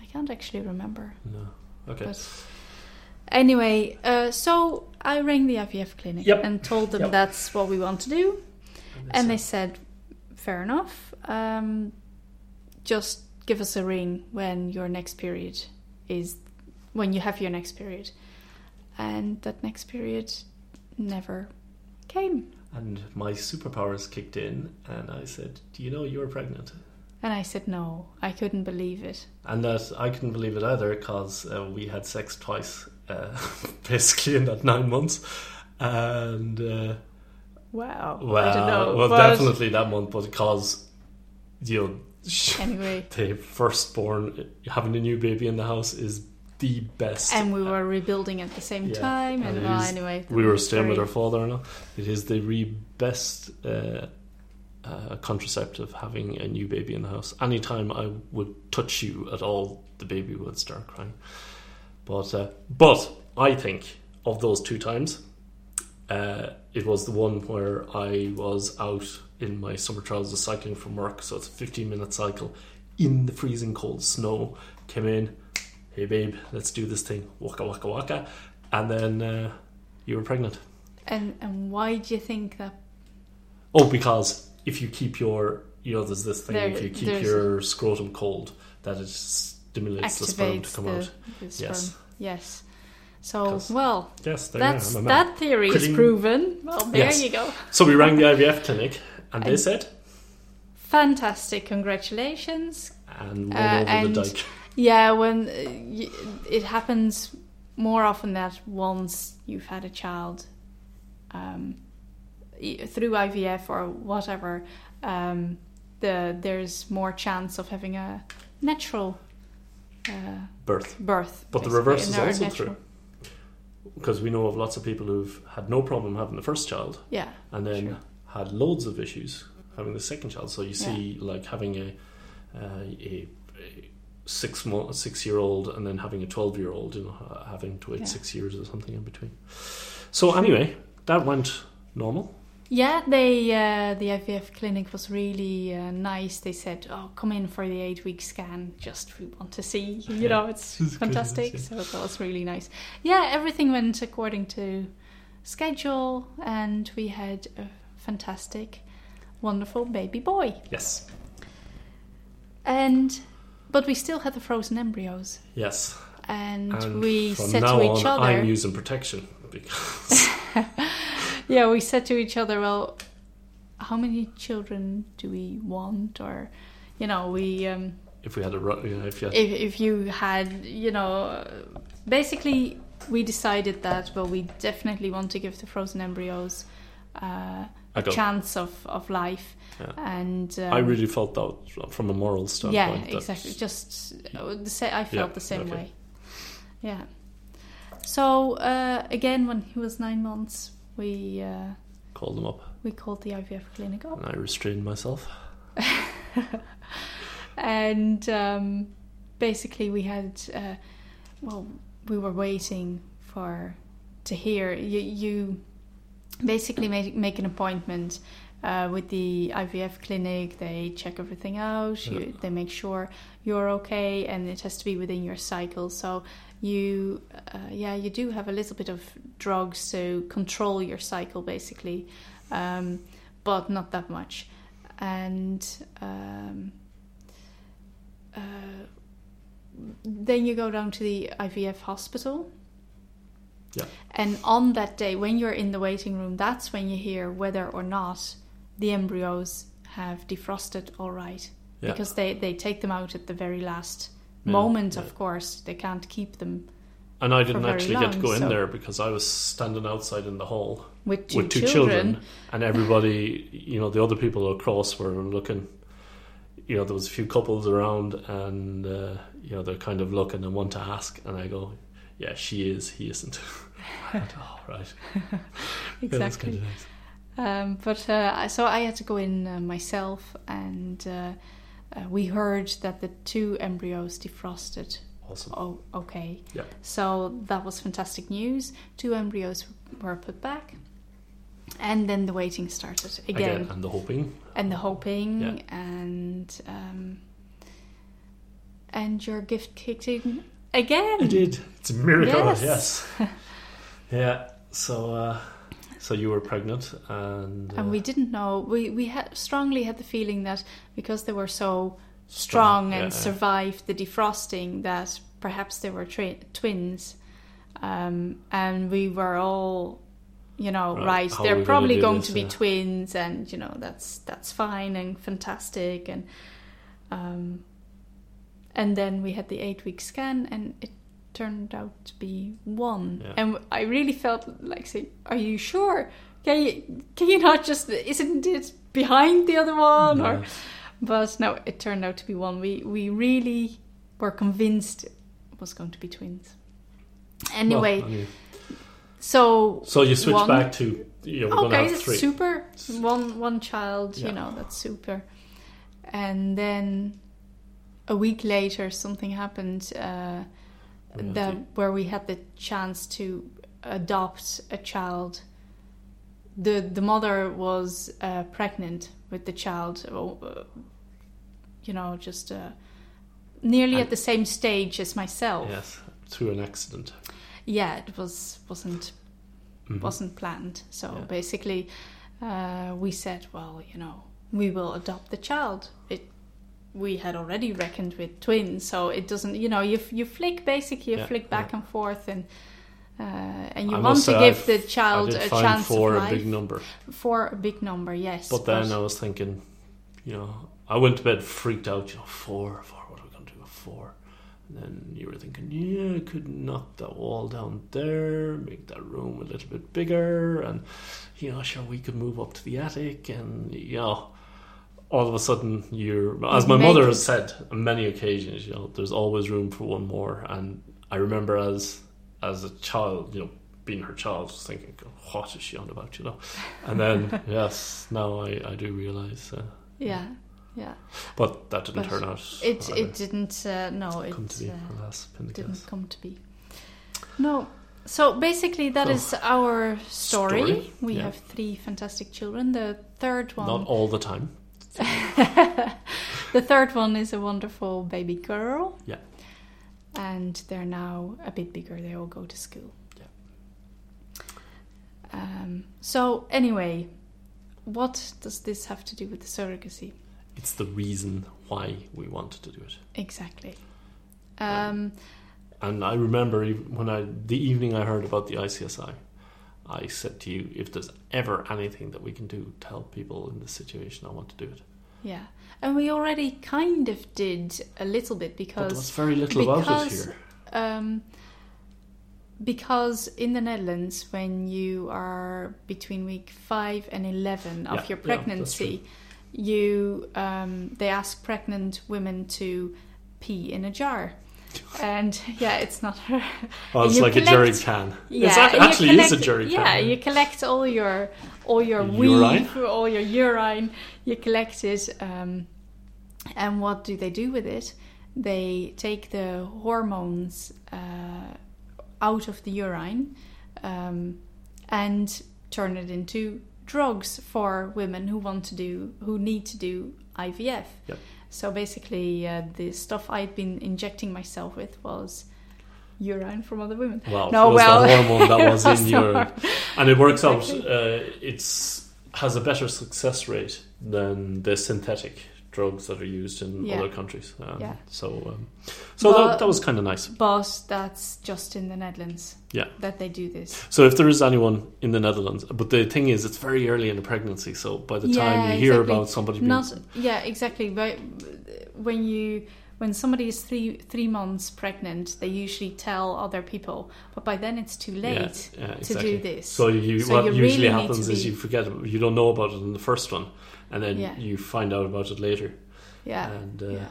I can't actually remember. No, okay. But anyway, uh, so I rang the IVF clinic Yep. and told them Yep. that's what we want to do. and they said- said, "Fair enough. Um, just give us a ring when your next period is when you have your next period." And that next period never came. and my superpowers kicked in, and I said, "Do you know you're pregnant?" And I said, "No, I couldn't believe it." And that I couldn't believe it either because uh, we had sex twice, uh, *laughs* basically in that nine months, and. Uh, Wow. Well, I don't know. well, but definitely that month, but because you know Anyway, the firstborn having a new baby in the house is the best. and we were rebuilding at the same Yeah, time, and and well, is- anyway, we were staying with our father and all. It is the re best uh, uh, contraceptive having a new baby in the house. Anytime I would touch you at all, the baby would start crying. But uh, but I think of those two times, uh, it was the one where I was out in my summer trousers cycling from work, so it's a 15 minute cycle in the freezing cold snow. Came in, hey babe, let's do this thing, waka waka waka. and then uh, you were pregnant. And and why do you think that? Oh, because if you keep your, you know, there's this thing. There- if you keep your scrotum cold, that it stimulates the sperm to come the, out. the sperm. Yes. Yes. So well, Yes, that's you are. I'm a man. that theory is proven. Well, there Yes. you go. So we rang the IVF clinic, and they And- said, Fantastic! Congratulations. and Uh, over and- the dike. Yeah, when uh, it happens more often that once you've had a child um, through IVF or whatever, um, the there's more chance of having a natural uh, Birth. birth. But the reverse is also natural- true. Because we know of lots of people who've had no problem having the first child Yeah, and then Sure. Had loads of issues having the second child. So you see, like having a uh, a, a six month, six year old, and then having a twelve year old, you know, having to wait Yeah. six years or something in between. So anyway, that went normal. yeah. They uh, the IVF clinic was really uh, nice. They said, "Oh, come in for the eight week scan. Just we want to see. *laughs* You know, it's It's fantastic." yes, So that was really nice. Yeah, everything went according to schedule, and we had a fantastic, wonderful baby boy. Yes, And but we still had the frozen embryos, yes. and, And we said to each on, other, I'm using protection because *laughs* yeah, we said to each other, well, how many children do we want, or you know, we. Um, if we had a you know, if you had, if, if you had, you know, basically we decided that well, we definitely want to give the frozen embryos uh, A chance of, of life, Yeah. and um, I really felt that from a moral standpoint. yeah, exactly. Just uh, the sa- I felt Yeah, the same okay. way. Yeah. So uh, again, when he was nine months, we uh, called them up, we called the IVF clinic up. and I restrained myself. *laughs* and um, basically we had uh, well we were waiting for to hear you, you basically make, make an appointment uh, with the IVF clinic they check everything out Yeah. they make sure you're okay and it has to be within your cycle so you uh, yeah you do have a little bit of drugs to control your cycle basically um, but not that much and um, uh, then you go down to the IVF hospital. Yeah. And on that day, when you're in the waiting room, that's when you hear whether or not the embryos have defrosted all right. Yeah. Because they, they take them out at the very last Yeah, moment, yeah. of course. They can't keep them And I didn't actually get to long, go in so- there because I was standing outside in the hall with two, with two children. and *laughs* everybody, you know, the other people across were looking. You know, there was a few couples around, and uh, you know they're kind of looking and want to ask, and I go, "Yeah, she is. He isn't." *laughs* Oh, right. *laughs* Yeah, Exactly. kinda nice. Um, but uh, so I had to go in uh, myself, and uh, uh, we heard that the two embryos defrosted. Awesome. Oh, okay. Yeah. So that was fantastic news. Two embryos were put back, and then the waiting started again, and the hoping. and the hoping, Yeah. and um, and your gift kicked in again. It did. It's a miracle. Yes. Yes. *laughs* yeah. So, uh, so you were pregnant, and uh, And we didn't know. We we had strongly had the feeling that because they were so strong and yeah. survived the defrosting, that perhaps they were twins. Um, and we were all, you know, Right, right. they're probably going this, to be yeah. twins, and you know that's that's fine and fantastic. And um, and then we had the eight week scan, and it turned out to be one. Yeah. And I really felt like saying, "Are you sure? Can you can you not just isn't it behind the other one?" No. Or but no, it turned out to be one. We we really were convinced it was going to be twins. Anyway, Well, I mean, so so you switch one- back to you know, okay, to have that's three. super. One one child, Yeah. you know, that's super. And then a week later, something happened uh, that the- where we had the chance to adopt a child. the The mother was uh, pregnant with the child. Uh, you know, just uh, nearly And- at the same stage as myself. Yes, through an accident. yeah, it was wasn't Mhm. wasn't planned. So Yeah. basically, uh, we said, well, you know, we will adopt the child. It we had already reckoned with twins, so it doesn't. You know, you you flick basically, you Yeah, flick back yeah. and forth, and uh, and you I want to give I've- the child a chance for a big number. For a big number, yes. But then I was thinking, you know, I went to bed freaked out. You know, four, four. What are we going to do with four? And then you were thinking, yeah, I could knock that wall down there, make that room a little bit bigger, and you know, sure, we could move up to the attic, and you know. All of a sudden, you're as my mother has said on many occasions. You know, there's always room for one more. And I remember as as a child, you know, being her child, just thinking, "What is she on about?" You know. And then, *laughs* yes, now I, I do realise. Uh, yeah, yeah. but that didn't But turn out. It either. it didn't. Uh, no, it come to be. uh, didn't case. come to be. No. So basically, that So, is our story. story, We yeah. have three fantastic children. The third one, Not all the time. *laughs* the third one is a wonderful baby girl. Yeah. And they're now a bit bigger. They all go to school. Yeah. Um, so anyway, what does this have to do with the surrogacy? It's the reason why we wanted to do it. Exactly. Um, And I remember when I the evening I heard about the ICSI, I said to you, if there's ever anything that we can do to help people in this situation, I want to do it. yeah. And we already kind of did a little bit But because there was very little about it because- here. Um, because in the Netherlands, when you are between week five and eleven of Yeah, your yeah, pregnancy, you um, they ask pregnant women to pee in a jar, and yeah, it's not her. Oh, it's like a jerry can. Yeah, it's ac- and you actually is a collect- jerry can. Yeah, you collect all your all your Urine? weave, all your urine. You collect it, um, and what do they do with it? They take the hormones uh, out of the urine um, and turn it into drugs for women who want to do who need to do IVF. Yep. So basically, uh, the stuff I'd been injecting myself with was urine from other women. Well, No, it was well, the hormone that *laughs* was, was in your, and it works Exactly. out. Uh, it's has a better success rate than the synthetic drugs that are used in Yeah. other countries. Um, Yeah. So, um, so But- that, that was kind of nice. But that's just in the Netherlands. Yeah. That they do this. So if there is anyone in the Netherlands, but the thing is, it's very early in the pregnancy. So by the time Yeah, you hear exactly. about somebody being Not yeah, exactly. But when you when somebody is three three months pregnant, they usually tell other people. But by then it's too late yeah, to exactly. do this. So you, So what you usually really happens is be- you forget you don't know about it in the first one, and then Yeah. you find out about it later. yeah. And uh, yeah.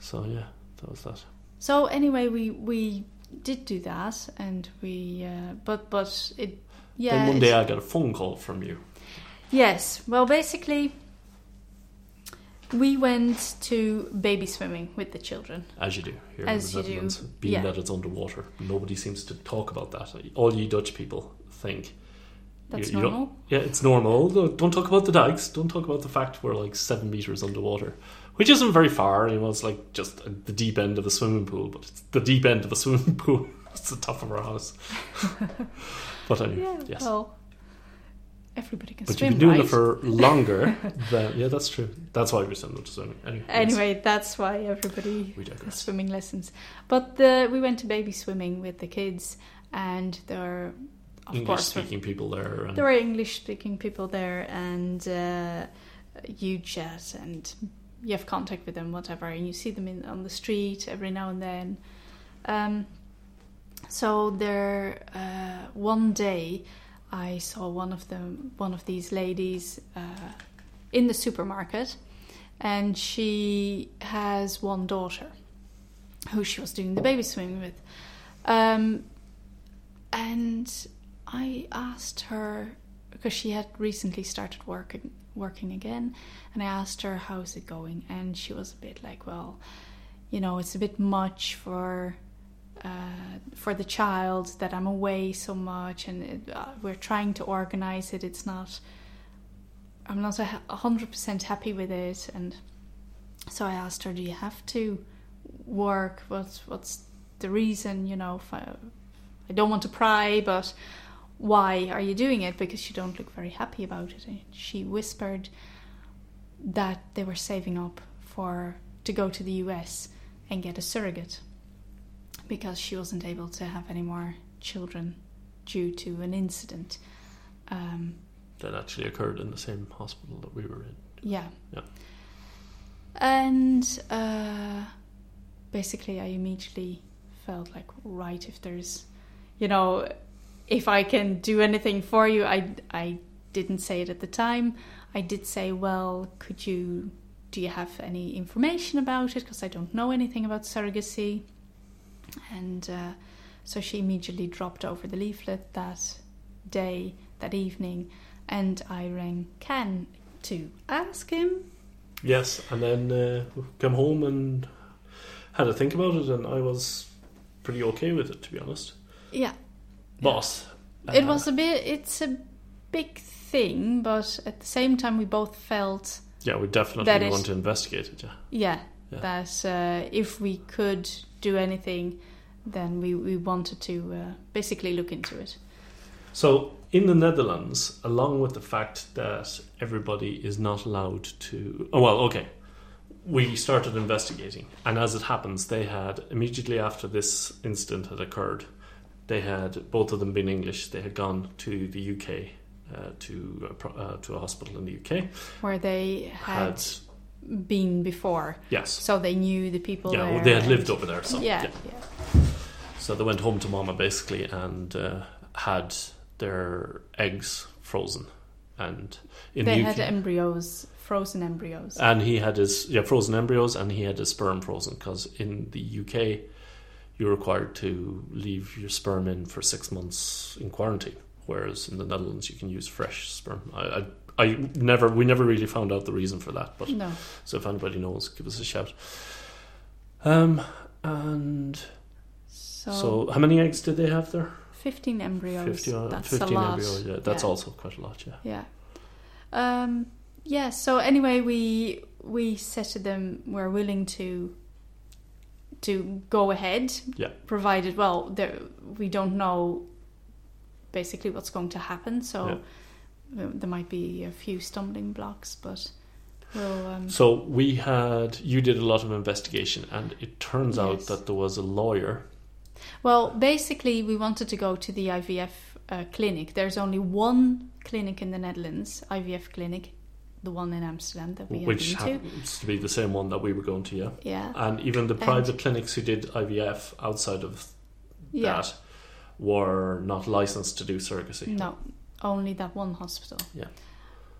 so yeah, that was that. So anyway, we we did do that, and we uh, but but it yeah. then one day I got a phone call from you. Yes. Well, basically, we went to baby swimming with the children. As you do here As in you the do, being yeah. that it's underwater. Nobody seems to talk about that. All you Dutch people think. That's you, you don't- normal. Yeah, it's normal. Don't- talk about the dikes. Don't talk about the fact we're like seven meters underwater, which isn't very far. You know, it's like just uh, the deep end of a swimming pool, but it's the deep end of a *laughs* swimming pool. It's the top of our house. *laughs* but anyway, Yeah. yes. Well, everybody can swim. but you've been doing right? it for longer. *laughs* than, yeah, that's true. That's why we send them to swimming. Anyway, yes, Anyway, that's why everybody has swimming lessons. But the, we went to baby swimming with the kids, and there of English course, speaking people there. And there were English speaking people there, and uh, you chat and you have contact with them, whatever, and you see them in on the street every now and then. Um, so there, uh, one day, I saw one of them, one of these ladies, uh, in the supermarket, and she has one daughter, who she was doing the baby swimming with, um, and I asked her because she had recently started working working again, and I asked her how's it going, and she was a bit like, well, you know, it's a bit much for uh, for the child that I'm away so much, and it, uh, we're trying to organize it. It's not. I'm not a hundred percent happy with it, and so I asked her, "Do you have to work? What's what's the reason? You know, fi- I don't want to pry, but why are you doing it? Because you don't look very happy about it. And she whispered that they were saving up for to go to the US and get a surrogate because she wasn't able to have any more children due to an incident. Um, That actually occurred in the same hospital that we were in. yeah. Yeah. And uh, basically, I immediately felt like, right, if there's, you know, if I can do anything for you, I, I didn't say it at the time. I did say, well, could you, do you have any information about it? Because I don't know anything about surrogacy. And uh, so she immediately dropped over the leaflet that day, that evening, and I rang Ken to ask him Yes, and then uh, came home and had to think about it, and I was pretty okay with it, to be honest. Yeah, Boss. it uh, was a bit. It's a big thing, but at the same time, we both felt, Yeah, we definitely that is- want to investigate it, yeah. yeah, Yeah. that uh, if we could do anything, then we we wanted to uh, basically look into it. So, in the Netherlands, along with the fact that everybody is not allowed to. Oh, well, okay. We started investigating, and as it happens, they had immediately after this incident had occurred, they had both of them been English. They had gone to the UK, uh, to uh, to a hospital in the UK. Where they had, been before, yes, so they knew the people yeah, well, they had and- lived over there. So yeah, yeah. yeah, So they went home to Mama basically and uh, had their eggs frozen, and in they the had UK, embryos, frozen embryos. and he had his yeah frozen embryos, and he had his sperm frozen because in the UK you're required to leave your sperm in for six months in quarantine, whereas in the Netherlands you can use fresh sperm. I, I I never we never really found out the reason for that, but no, so if anybody knows, give us a shout. Um and so, so how many eggs did they have there? fifteen embryos. 50, uh, that's 15 a lot. embryo, yeah, that's Yeah. also quite a lot, yeah. Yeah. Um, yeah. So anyway, we we said to them we're willing to to go ahead. Yeah. Provided, well, there we don't know basically what's going to happen, so uh, there might be a few stumbling blocks, but we'll. Um, So we had, you did a lot of investigation, and it turns out that there was a lawyer. well, basically, we wanted to go to the IVF uh, clinic. There's only one clinic in the Netherlands, IVF clinic, the one in Amsterdam that we which been to. happens to be the same one that we were going to, yeah. Yeah. And even the private clinics who did IVF outside of Yeah. that were not licensed to do surrogacy. No, only that one hospital. Yeah.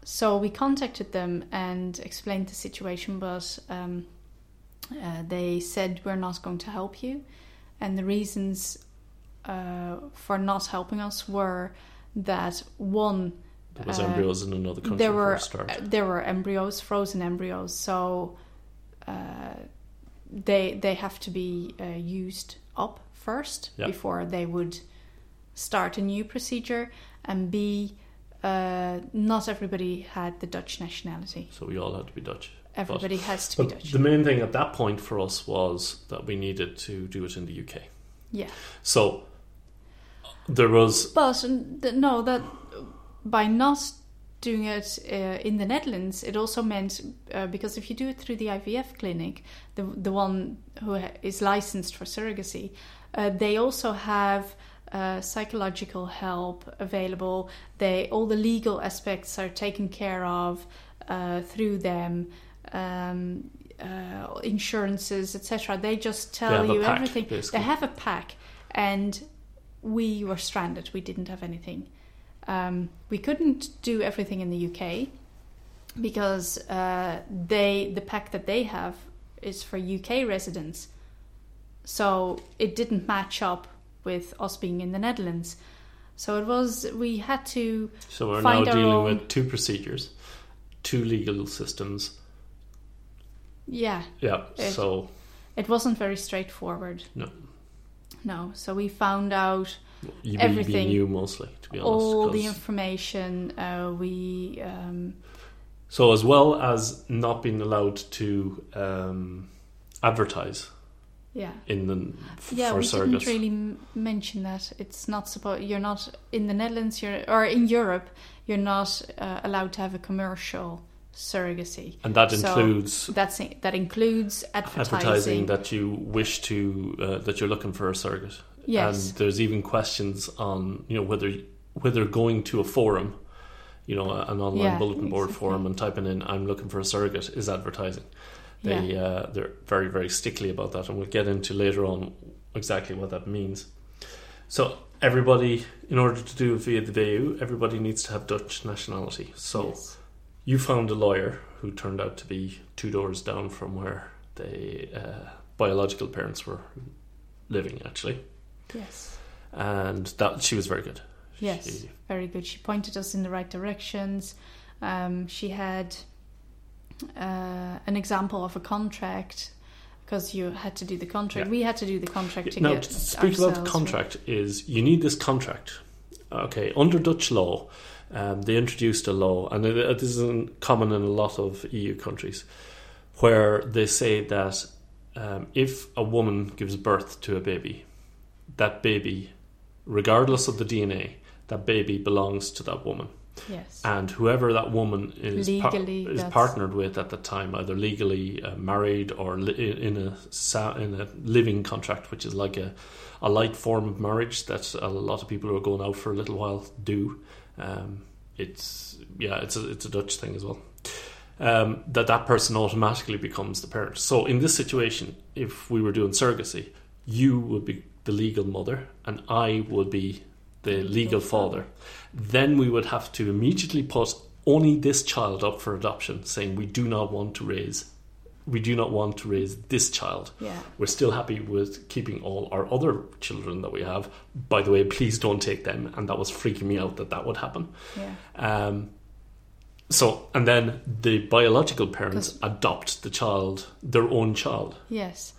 So we contacted them and explained the situation, but um, uh, they said we're not going to help you, and the reasons uh, for not helping us were that one There was Uh, embryos in another country there were uh, there were embryos, frozen embryos, so uh, they they have to be uh, used up first Yeah. before they would start a new procedure. And B, uh, not everybody had the Dutch nationality. so we all had to be Dutch. Everybody has to be Dutch. the main thing at that point for us was that we needed to do it in the UK. yeah, So there was but no, that by not doing it uh, in the Netherlands, it also meant uh, because if you do it through the IVF clinic, the the one who is licensed for surrogacy, uh, they also have uh, psychological help available. They all the legal aspects are taken care of uh, through them. Um, uh, insurances, etc. They just tell a you pack, everything. basically. They have a pack, and we were stranded. We didn't have anything. Um, we couldn't do everything in the UK because uh, they the pack that they have is for UK residents. So it didn't match up with us being in the Netherlands. So it was we had to so we're find now dealing own- with two procedures, two legal systems. yeah. Yeah. It- so It wasn't very straightforward. No. No. So we found out you everything- mostly, to be honest. all the information. Uh, we um, so as well as not being allowed to um, advertise Yeah. in the f- Yeah, for we didn't really m- mention that. It's not supposed. You're not in the Netherlands. You're or in Europe. You're not uh, allowed to have a commercial surrogacy. and that So, includes That's that includes advertising. advertising that you wish to uh, that you're looking for a surrogate. Yes. And there's even questions on you know whether whether going to a forum, you know, an online Yeah, bulletin board exactly. forum and typing in "I'm looking for a surrogate" is advertising. They yeah. uh, they're very very stickly about that, and we'll get into later on exactly what that means. So everybody, in order to do via the VU, everybody needs to have Dutch nationality. So Yes. you found a lawyer who turned out to be two doors down from where the uh, biological parents were living, actually, Yes. and that she was very good. Yes. She- Very good. She pointed us in the right directions. Um, she had uh, an example of a contract because you had to do the contract. Yeah. We had to do the contract to now, get to speak about the contract, is you need this contract. Okay, under Dutch law, um, they introduced a law, and it, it isn't common in a lot of EU countries, where they say that um, if a woman gives birth to a baby, that baby, regardless of the DNA, that baby belongs to that woman. Yes. and whoever that woman is par- is partnered with at the time, either legally uh, married or li- in a sa- in a living contract, which is like a a light form of marriage that a lot of people who are going out for a little while do. Um, it's yeah, it's a it's a Dutch thing as well. Um, that that person automatically becomes the parent. So in this situation, if we were doing surrogacy, you would be the legal mother, and I would be the legal father then we would have to immediately put only this child up for adoption, saying we do not want to raise, we do not want to raise this child. yeah. We're still happy with keeping all our other children that we have. By the way, please don't take them. And that was freaking me out that that would happen. Yeah. Um, so, and then the biological parents adopt the child, their own child, Yes.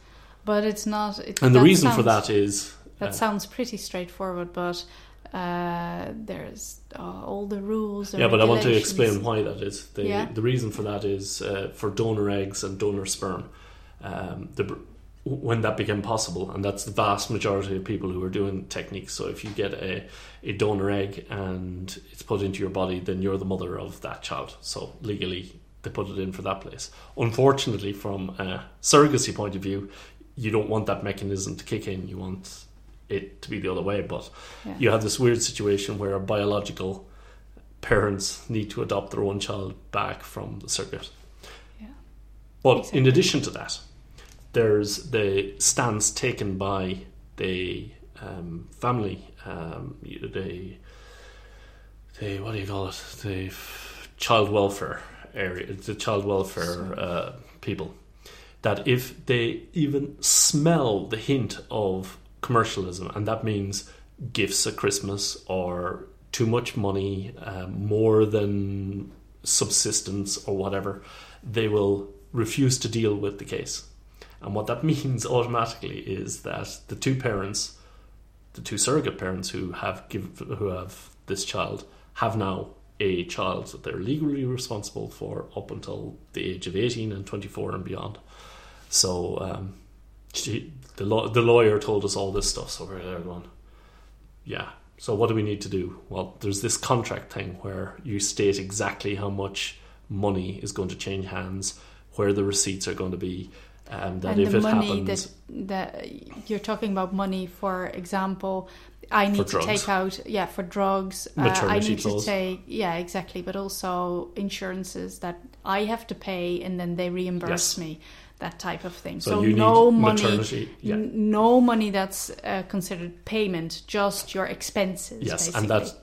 But it's not. It, and the reason for that is That uh, sounds pretty straightforward, but uh, there's uh, all the rules. And Yeah, but I want to explain why that is. The, Yeah. the reason for that is uh, for donor eggs and donor sperm. Um, the, when that became possible, and that's the vast majority of people who are doing techniques. So if you get a, a donor egg and it's put into your body, then you're the mother of that child. So legally, they put it in for that place. Unfortunately, from a surrogacy point of view, you don't want that mechanism to kick in. You want it to be the other way, but Yeah. you have this weird situation where biological parents need to adopt their own child back from the surrogate. Yeah. But in addition to that, there's the stance taken by the um, family, um, the, the what do you call it, the child welfare area, the child welfare uh, people, that if they even smell the hint of commercialism, and that means gifts at Christmas or too much money, um, more than subsistence or whatever, they will refuse to deal with the case. And what that *laughs* means automatically is that the two parents, the two surrogate parents who have give, who have this child, have now a child that they're legally responsible for up until the age of 18 and 24 and beyond. So um, she, the, law, the lawyer told us all this stuff, so we're there going, yeah. So what do we need to do? Well, there's this contract thing where you state exactly how much money is going to change hands, where the receipts are going to be, um, that and if the it money happens, that that you're talking about money for example i need to drugs. take out yeah for drugs uh, i need clause. to take yeah exactly but also insurances that i have to pay and then they reimburse Yes. me that type of thing so, so, no money. Yeah. no money that's uh, considered payment just your expenses Yes, basically. and that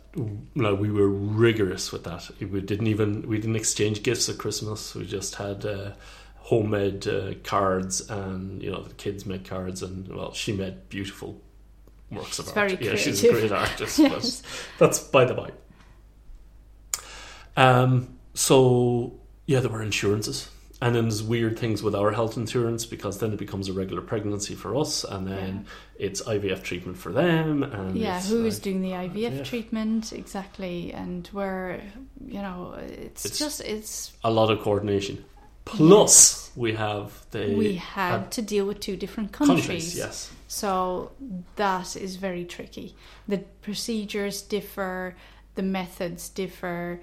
no, we were rigorous with that. We didn't even we didn't exchange gifts at Christmas. We just had uh, homemade uh, cards, and you know the kids made cards, and well, she made beautiful works of art. yeah, she's a great artist. *laughs* Yes. That's by the by. Um. So yeah, there were insurances. And then there's weird things with our health insurance because then it becomes a regular pregnancy for us, and then it's IVF treatment for them. And yeah who is like- doing the ivf yeah. treatment exactly and where you know it's, It's- just it's a lot of coordination. Plus, we have the we had had to deal with two different countries. countries. Yes, So that is very tricky. The procedures differ, the methods differ.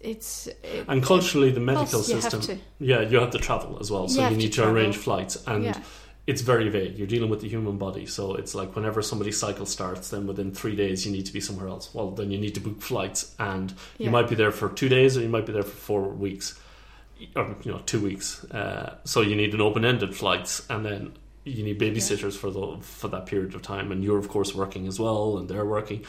It's it, and culturally, the medical system. To, Yeah, you have to travel as well, so you, to need to, travel. arrange flights, and yeah, it's very vague. You're dealing with the human body, so it's like whenever somebody's cycle starts, then within three days you need to be somewhere else. Well, then you need to book flights, and you might be there for two days, or you might be there for four weeks, or you know, two weeks. Uh, so you need an open-ended flights, and then you need babysitters for the for that period of time, and you're of course working as well, and they're working.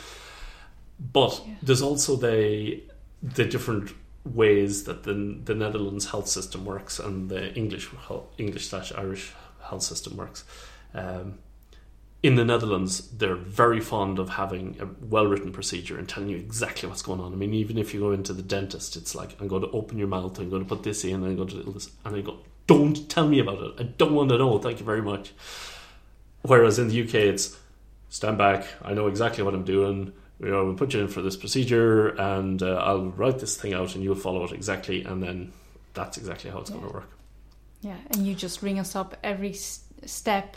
But Yeah. there's also the the different ways that the the Netherlands health system works and the English English slash Irish health system works. Um, in the Netherlands, they're very fond of having a well written procedure and telling you exactly what's going on. I mean, even if you go into the dentist, it's like, I'm going to open your mouth, I'm going to put this in, I'm going to do this, and I go, don't tell me about it. I don't want to know. Thank you very much. Whereas in the UK, it's stand back. I know exactly what I'm doing. You know, we'll put you in for this procedure, and uh, I'll write this thing out, and you'll follow it exactly, and then that's exactly how it's going to work. yeah, and you just ring us up every s- step.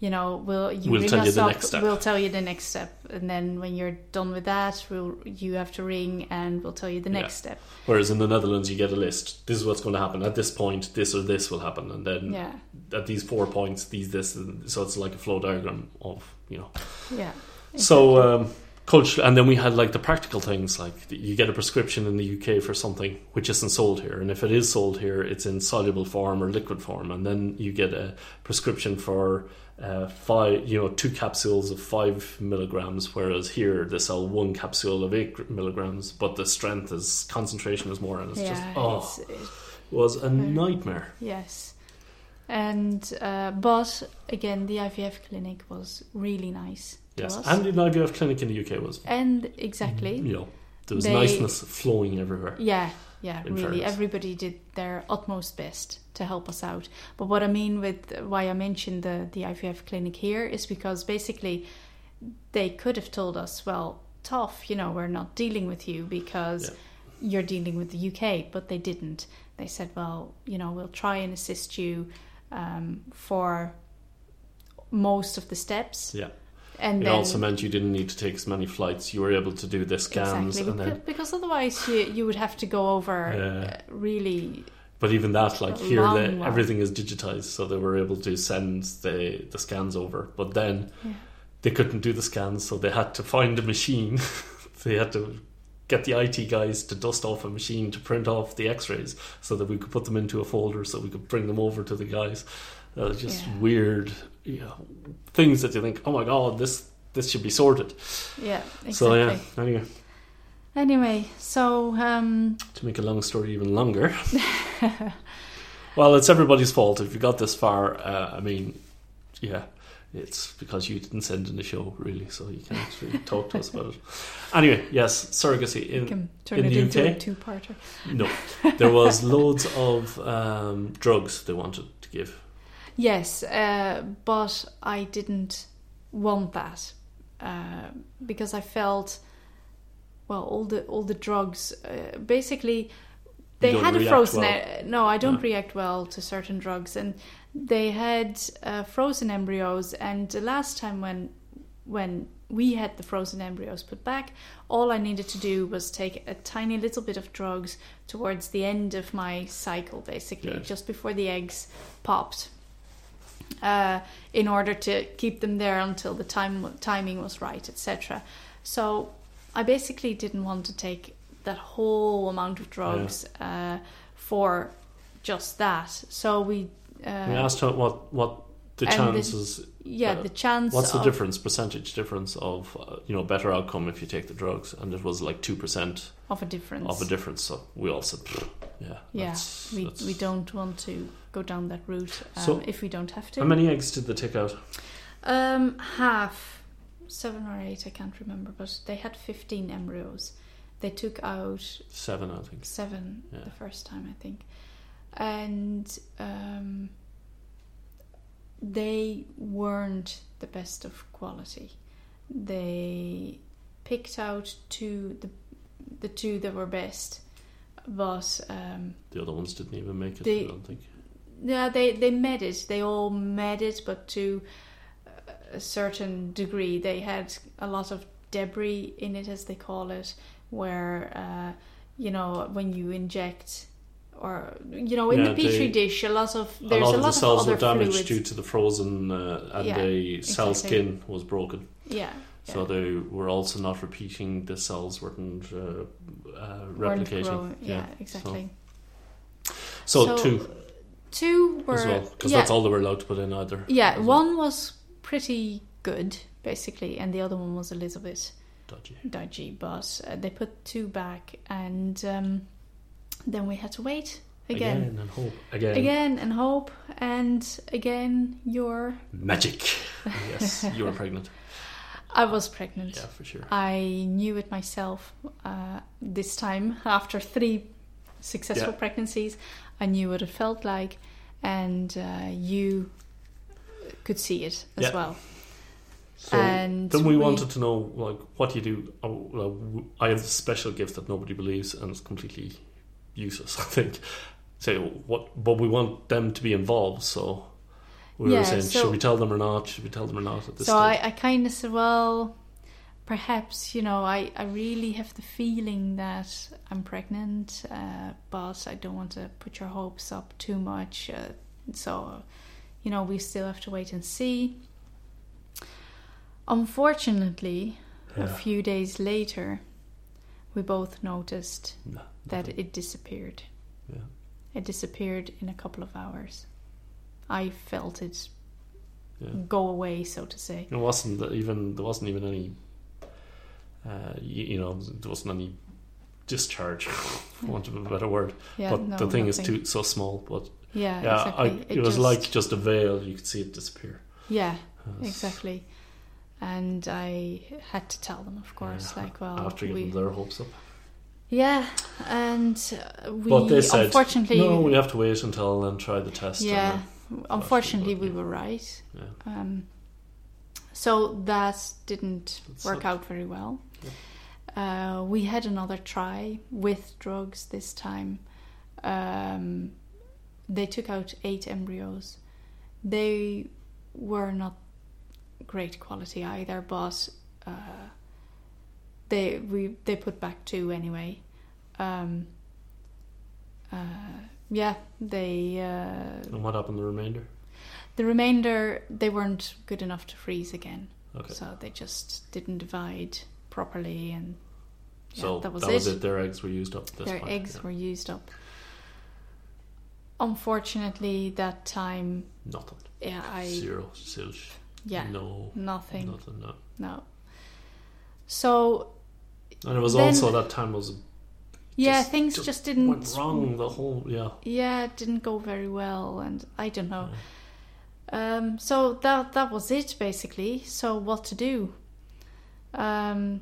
You know, we'll you We'll ring tell you us the up. next step. We'll tell you the next step, and then when you're done with that, we'll you have to ring, and we'll tell you the Yeah. next step. Whereas in the Netherlands, you get a list. This is what's going to happen at this point. This or this will happen, and then Yeah, at these four points, these this. And so it's like a flow diagram of you know. yeah. So um, culture, and then we had like the practical things, like you get a prescription in the UK for something which isn't sold here, and if it is sold here, it's in soluble form or liquid form, and then you get a prescription for. Uh, five, you know, two capsules of five milligrams, whereas here they sell one capsule of eight milligrams, but the strength is concentration is more, and it's yeah, just oh, it's, it, was a nightmare. yes. And uh, but again, the IVF clinic was really nice Yes, us. and the IVF clinic in the UK was, and exactly, you know, there was They- niceness flowing everywhere. Yeah, yeah, really. fairness. Everybody did their utmost best to help us out. But what I mean with why I mentioned the, the IVF clinic here is because basically they could have told us, well, tough, you know, we're not dealing with you because Yeah. you're dealing with the UK, but they didn't. They said, well, you know, we'll try and assist you um, for most of the steps. Yeah. And It then also meant you didn't need to take as many flights. You were able to do the scans, exactly and because, then. because otherwise you, you would have to go over Yeah. uh, really But even that, like here, the, everything is digitized, so they were able to send the the scans over. But then Yeah. they couldn't do the scans, so they had to find a machine. *laughs* they had to get the IT guys to dust off a machine to print off the X-rays, so that we could put them into a folder, so we could bring them over to the guys. That was just Yeah. weird, you know, things that you think, oh my god, this this should be sorted. Yeah, exactly. So yeah, anyway, Anyway, so um, to make a long story even longer. *laughs* well, it's everybody's fault if you got this far. Uh, I mean, yeah, it's because you didn't send in the show, really, so you can't really *laughs* talk to us about it. Anyway, yes, surrogacy in can turn in it the UK? two-parter. no, *laughs* there was loads of um, drugs they wanted to give. Yes, uh, but I didn't want that uh, because I felt, well, all the all the drugs uh, basically they had a frozen. well. e- no, I don't No. react well to certain drugs, and they had uh, frozen embryos. And the last time when when we had the frozen embryos put back, all I needed to do was take a tiny little bit of drugs towards the end of my cycle, basically, Yes. just before the eggs popped, uh, in order to keep them there until the time timing was right, etc. So I basically didn't want to take that whole amount of drugs uh, for just that. So we. Uh, we asked her what what the and the- chances. yeah, uh, the chance. What's the of, difference, percentage difference of uh, you know better outcome if you take the drugs? And it was like two percent of a difference? of a difference. So we all said, yeah, Yeah, that's- we that's- we don't want to go down that route um, So, if we don't have to. How many eggs did they take out? Um, half, seven or eight, I can't remember, but they had fifteen embryos. They took out Seven, I think. seven Yeah. the first time, I think, and um, they weren't the best of quality. They picked out two the the two that were best but um, The other ones didn't even make it. They- I don't think. Yeah, they they made it. They all made it, but to a certain degree, they had a lot of debris in it, as they call it, where uh, you know when you inject. Or you know, in Yeah, the petri they- dish, a lot of A there's lot a of lot the cells of were other damaged fluids. due to the frozen, uh, and Yeah, the cell exactly. skin was broken. yeah, So they were also not repeating. The cells weren't uh, uh, weren't replicating. Yeah, exactly. So, so two two were as well, because yeah, that's all they were allowed to put in either. yeah. well. One was pretty good, basically, and the other one was a little bit Dodgy. dodgy. But uh, they put two back, and um, then we had to wait again, Again and hope. Again. again, and hope, and again. You're. Magic. yes, *laughs* you were pregnant. I was pregnant. Yeah, for sure. I knew it myself uh, this time after three successful Yeah. pregnancies. I knew what it felt like, and uh, you could see it as Yeah. well. So and then we, we- wanted to know, like, what do you do? Oh, well, I have a special gift that nobody believes, and it's completely useless. *laughs* I think. So what? But we want them to be involved. So we Yeah, were saying, so- should we tell them or not? Should we tell them or not at this So stage? I, I kind of said, well, perhaps, you know, I, I really have the feeling that I'm pregnant, uh, but I don't want to put your hopes up too much. Uh, so, you know, we still have to wait and see. Unfortunately, a few days later, we both noticed No, that it disappeared. Yeah. It disappeared in a couple of hours. I felt it Yeah. go away, so to say. It wasn't even there wasn't even any. Uh, you, you know, there wasn't any discharge, *laughs* for want of a better word. Yeah, but no, the thing is nothing. too so small. But Yeah, yeah, exactly. I, it, was just- like just a veil. You could see it disappear. yeah, Uh, exactly. And I had to tell them, of course, Yeah, like, well, after we, getting their hopes up. yeah, and we but they said, unfortunately, no, we have to wait until then try the test. yeah, unfortunately, we were right. yeah. Um, so that didn't work sucked. out very well. Uh, we had another try with drugs this time. Um, they took out eight embryos. They were not great quality either, but uh, they we they put back two anyway. Um, uh, yeah, they uh, And what happened to the remainder? the remainder they weren't good enough to freeze again, Okay. so they just didn't divide properly, and yeah, so that was it. Their eggs were used up. At this Their point, eggs yeah. were used up. Unfortunately, that time, nothing. yeah, I Zero. Zilch. yeah, No. nothing, Nothing. No. no. So And it was Then- also that time was yeah, Just- things just just, didn't went wrong. The whole yeah. Yeah, it didn't go very well, and I don't know. Um, so that that was it basically. So what to do? Um,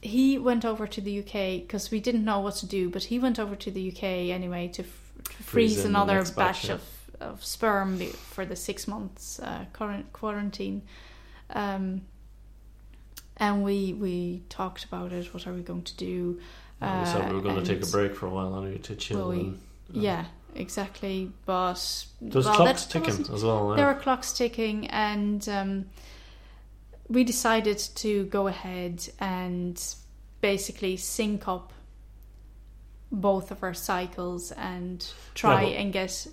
he went over to the UK because we didn't know what to do, but he went over to the UK anyway to, f- to freeze, another batch, yeah. of, of sperm for the six months uh, current quarantine. Um, and we we talked about it. What are we going to do? we said we were going to take a Uh, break for a while anyway to chill. We- and, uh, Yeah, exactly. But There's well, clocks ticking as well. There Yeah. were clocks ticking, and um, we decided to go ahead and basically sync up both of our cycles and try Yeah, and get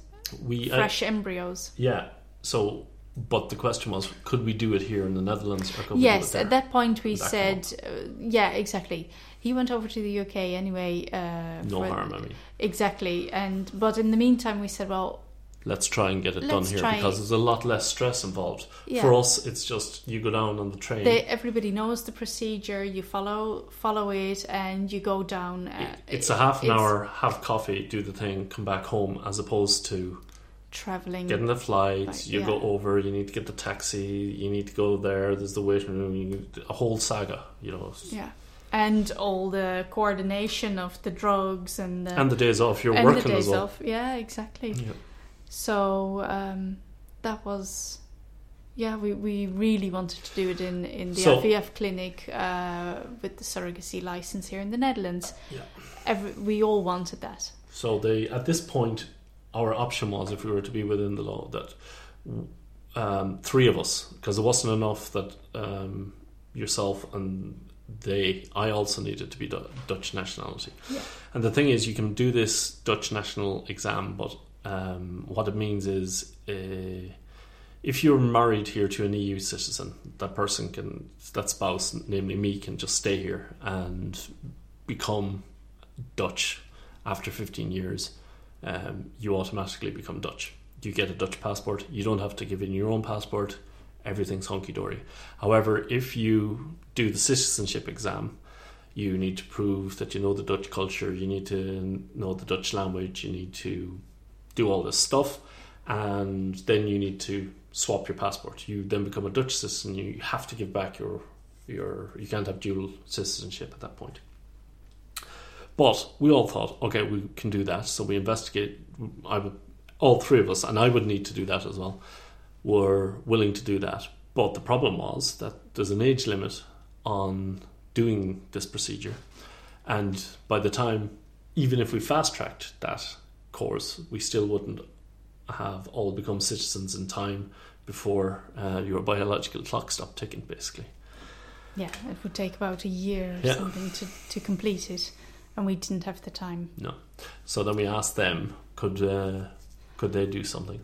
we uh, fresh embryos. yeah. So, but the question was, could we do it here in the Netherlands or could we Yes, at that point we Back said, uh, yeah, exactly. He went over to the UK anyway. Uh, no for- harm. I mean, Exactly, and but in the meantime we said, well, let's try and get it done Let's here try- because there's a lot less stress involved. yeah. For us, it's just you go down on the train. they, everybody knows the procedure. You follow follow it, and you go down. Uh, It- it's a half an hour, have coffee, do the thing, come back home, as opposed to traveling. getting the flight. You yeah. go over, you need to get the taxi, you need to go there. There's the waiting room, a whole saga, you know. yeah, and all the coordination of the drugs and the And the days off, you're and working the days as well. off. Yeah, exactly. Yeah. So um, that was yeah, we, we really wanted to do it in, in the So- IVF clinic uh, with the surrogacy license here in the Netherlands. Yeah. Every, we all wanted that. So they at this point, our option was if we were to be within the law that um, three of us, because it wasn't enough that um, yourself and they, I also needed to be Dutch nationality. Yeah. And the thing is, you can do this Dutch national exam, but um, what it means is. Uh, if you're married here to an EU citizen, that person can, that spouse, namely me, can just stay here and become Dutch after 15 years. Um, you automatically become Dutch. You get a Dutch passport. You don't have to give in your own passport. Everything's hunky dory. However, if you do the citizenship exam, you need to prove that you know the Dutch culture. You need to know the Dutch language. You need to do all this stuff, and then you need to swap your passport. You then become a Dutch citizen. You have to give back your your. You can't have dual citizenship at that point. But we all thought, okay, we can do that. So we investigate. I would, all three of us, and I would need to do that as well, were willing to do that. But the problem was that there's an age limit on doing this procedure, and by the time, even if we fast tracked that course, we still wouldn't have all become citizens in time before uh, your biological clock stopped ticking, basically. Yeah, it would take about a year or Yeah. something to, to complete it, and we didn't have the time. No. So then we asked them, could uh, could they do something?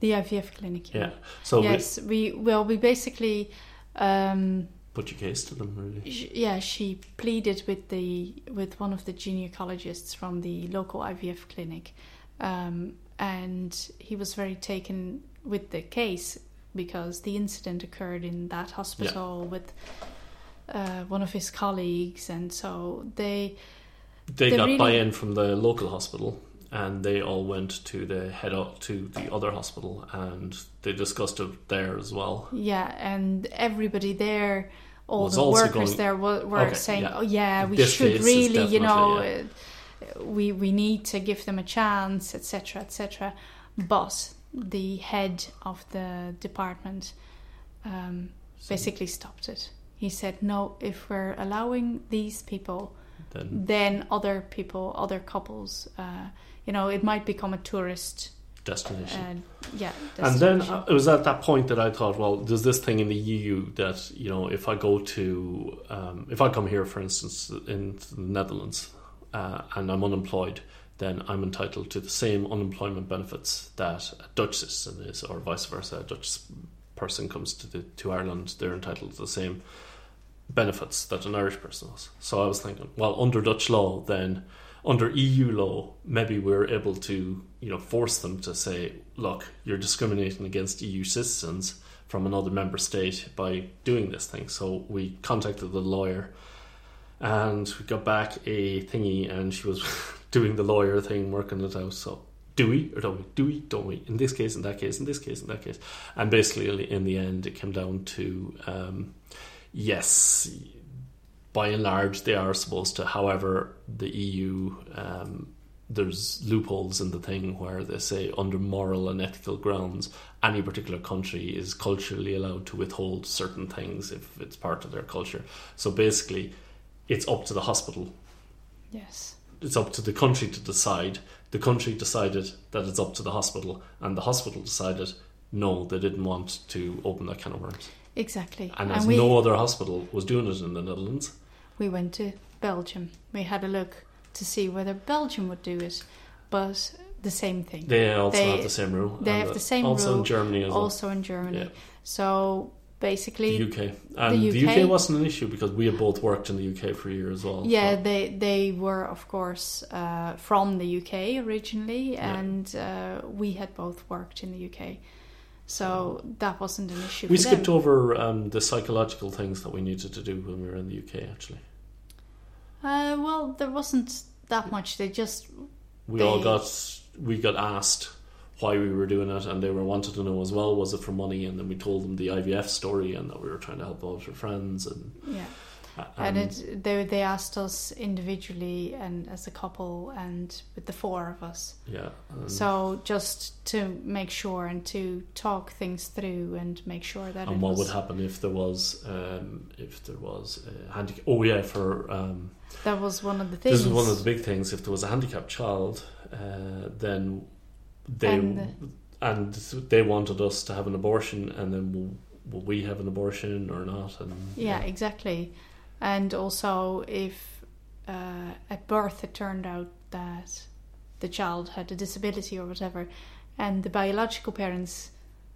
The IVF clinic. Yeah. So yes, we well we basically. Um, we put your case to them, really. sh- yeah, she pleaded with the with one of the gynecologists from the local IVF clinic, um, and he was very taken with the case because the incident occurred in that hospital with uh, one of his colleagues, and so they They They got really- buy-in from the local hospital, and they all went to the head up to the other hospital, and they discussed it there as well. yeah, and everybody there. All Was the workers going- there were, were Okay, saying, yeah. "Oh yeah, we This should really, you know, uh, we we need to give them a chance, etc., etc." But the head of the department um, So basically stopped it. He said, "No, if we're allowing these people, then then other people, other couples, uh, you know, it might become a tourist, destination. uh, yeah." And then uh, it was at that point that I thought, well, there's this thing in the EU that you know, if I go to, um, if I come here, for instance, in the Netherlands, uh, and I'm unemployed, then I'm entitled to the same unemployment benefits that a Dutch citizen is, or vice versa. A Dutch person comes to the, to Ireland, they're entitled to the same benefits that an Irish person was. So I was thinking, well, under Dutch law, then under EU law, maybe we're able to, you know, force them to say, look, you're discriminating against EU citizens from another member state by doing this thing. So we contacted the lawyer and we got back a thingy and she was *laughs* doing the lawyer thing, working it out. So do we or don't we? Do we? Don't we? In this case, in that case, in this case, in that case. And basically, in the end, it came down to um, yes, by and large, they are supposed to. However, the EU, um, there's loopholes in the thing where they say, under moral and ethical grounds, any particular country is culturally allowed to withhold certain things if it's part of their culture. So basically, it's up to the hospital. yes, It's up to the country to decide. The country decided that it's up to the hospital, and the hospital decided no, they didn't want to open that can of worms. Exactly. And as we no other hospital was doing it in the Netherlands, we went to Belgium. We had a look to see whether Belgium would do it, but the same thing. they also They- have the same rule. they have the same also rule, in Germany as well. also in Germany. Yeah. So basically, The UK. And the UK, UK wasn't an issue because we had both worked in the UK for a year as well. yeah, so- they they were of course uh, from the UK originally, Yeah. and uh, we had both worked in the UK, so that wasn't an issue. we skipped them. over um, the psychological things that we needed to do when we were in the UK, actually. Uh, well, there wasn't that much. They just We all got we got asked why we were doing it, and they were wanted to know as well was it for money, and then we told them the IVF story and that we were trying to help out our friends, and yeah. And it they they asked us individually and as a couple and with the four of us. yeah. and- So just to make sure and to talk things through and make sure that and what was, would happen if there was um, if there was a handicap? Oh yeah, for um, that was one of the things. this is one of the big things. If there was a handicapped child, uh, then they And and, they wanted us to have an abortion, and then will, will we have an abortion or not? And Yeah, exactly. And also, if uh, at birth it turned out that the child had a disability or whatever, and the biological parents,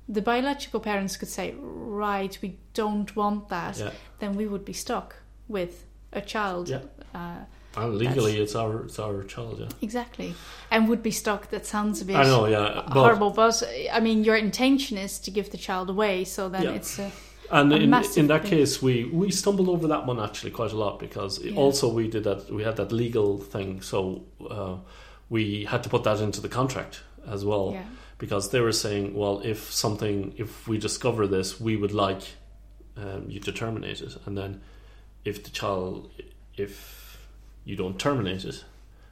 the biological parents could say, "Right, we don't want that," yeah. then we would be stuck with a child. Yeah. Uh, And legally, it's our it's our child. Yeah, exactly, and would be stuck. That sounds a bit I know. Yeah, but horrible, but I mean, your intention is to give the child away, so then Yeah. it's a And in, in that thing. case, we, we stumbled over that one actually quite a lot because Yeah. also we did that. We had that legal thing, so uh, we had to put that into the contract as well yeah. because they were saying, well, if something, if we discover this, we would like um, you to terminate it, and then if the child, if you don't terminate it,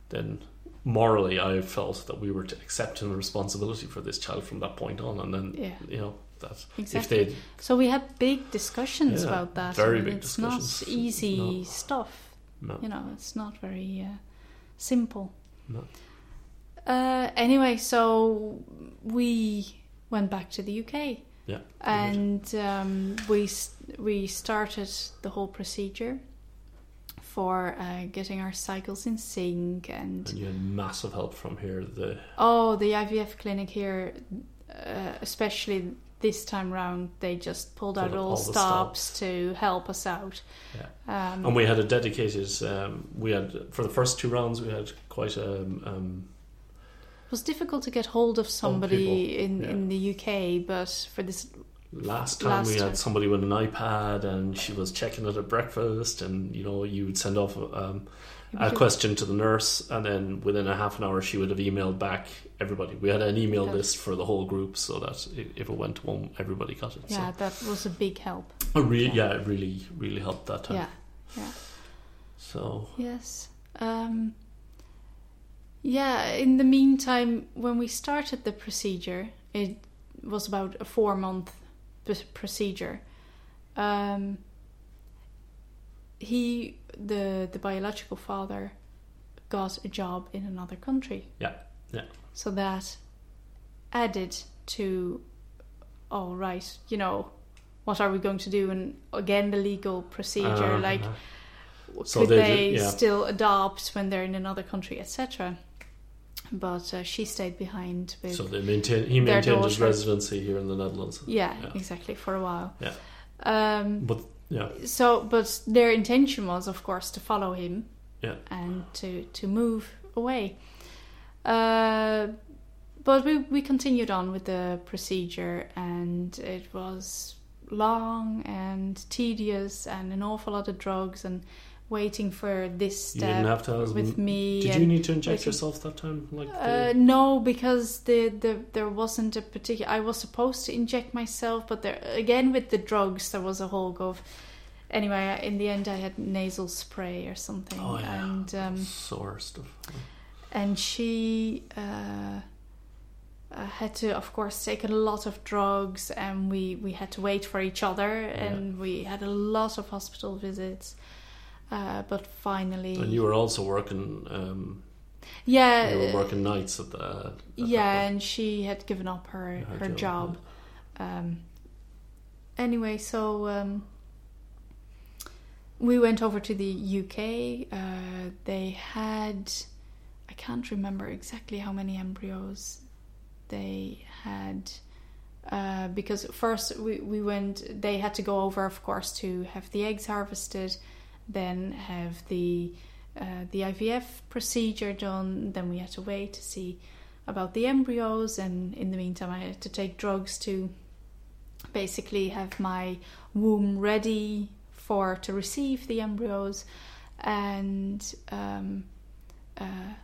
then morally, I felt that we were to accept the responsibility for this child from that point on, and then Yeah. you know that Exactly. they So we had big discussions Yeah, about that. very big it's discussions. not easy No. stuff. no, You know, it's not very uh, simple. No. Uh, anyway, so we went back to the UK yeah, and um, we we started the whole procedure for uh, getting our cycles in sync and And you had massive help from here. The Oh, the IVF clinic here, uh, especially this time round, they just pulled out all, all stops, stops. to help us out. Um, and we had a dedicated. Um, we had for the first two rounds. We had quite a. Um, it was difficult to get hold of somebody in, yeah. in the UK, but for this, last time Last we time. had somebody with an iPad, and she was checking it at breakfast, and you know you would send off um, a question to the nurse, and then within a half an hour she would have emailed back everybody. We had an email list for the whole group, so that if it went to one, everybody got it. yeah, that was a big help. so it re- Yeah. yeah, it really, really helped that time. Yeah, yeah. So Yes. Um, yeah, in the meantime, when we started the procedure, it was about a four month procedure. Um, he, the, the biological father, got a job in another country. Yeah, yeah. So that added to, all right, you know, what are we going to do? And again, the legal procedure, Uh, like So could they they, yeah. still adopt when they're in another country, etc. But uh, she stayed behind with So they maintain, he maintained his residency here in the Netherlands. yeah, yeah. exactly for a while. Yeah. Um, But yeah, so, but their intention was, of course, to follow him Yeah. and to to move away. Uh, but we we continued on with the procedure, and it was long and tedious, and an awful lot of drugs, and waiting for this you step didn't have to. Have, with me. Did you need to inject waiting- yourself that time? Like uh, no, because the, the there wasn't a particular. I was supposed to inject myself, but there again with the drugs, there was a whole go of. Anyway, in the end, I had nasal spray or something, Oh, yeah. and um, sore stuff. and she uh, uh, had to, of course, take a lot of drugs, and we we had to wait for each other, and we had a lot of hospital visits. Uh, but finally, And you were also working. Um, yeah, you were working nights at the. At yeah, that and she had given up her point. her, job. Um, anyway, so um, we went over to the UK. Uh, they had, I can't remember exactly how many embryos they had. Uh, because first we, we went, they had to go over, of course, to have the eggs harvested, then have the uh, the IVF procedure done. Then we had to wait to see about the embryos, and in the meantime, I had to take drugs to basically have my womb ready for to receive the embryos, and um, uh,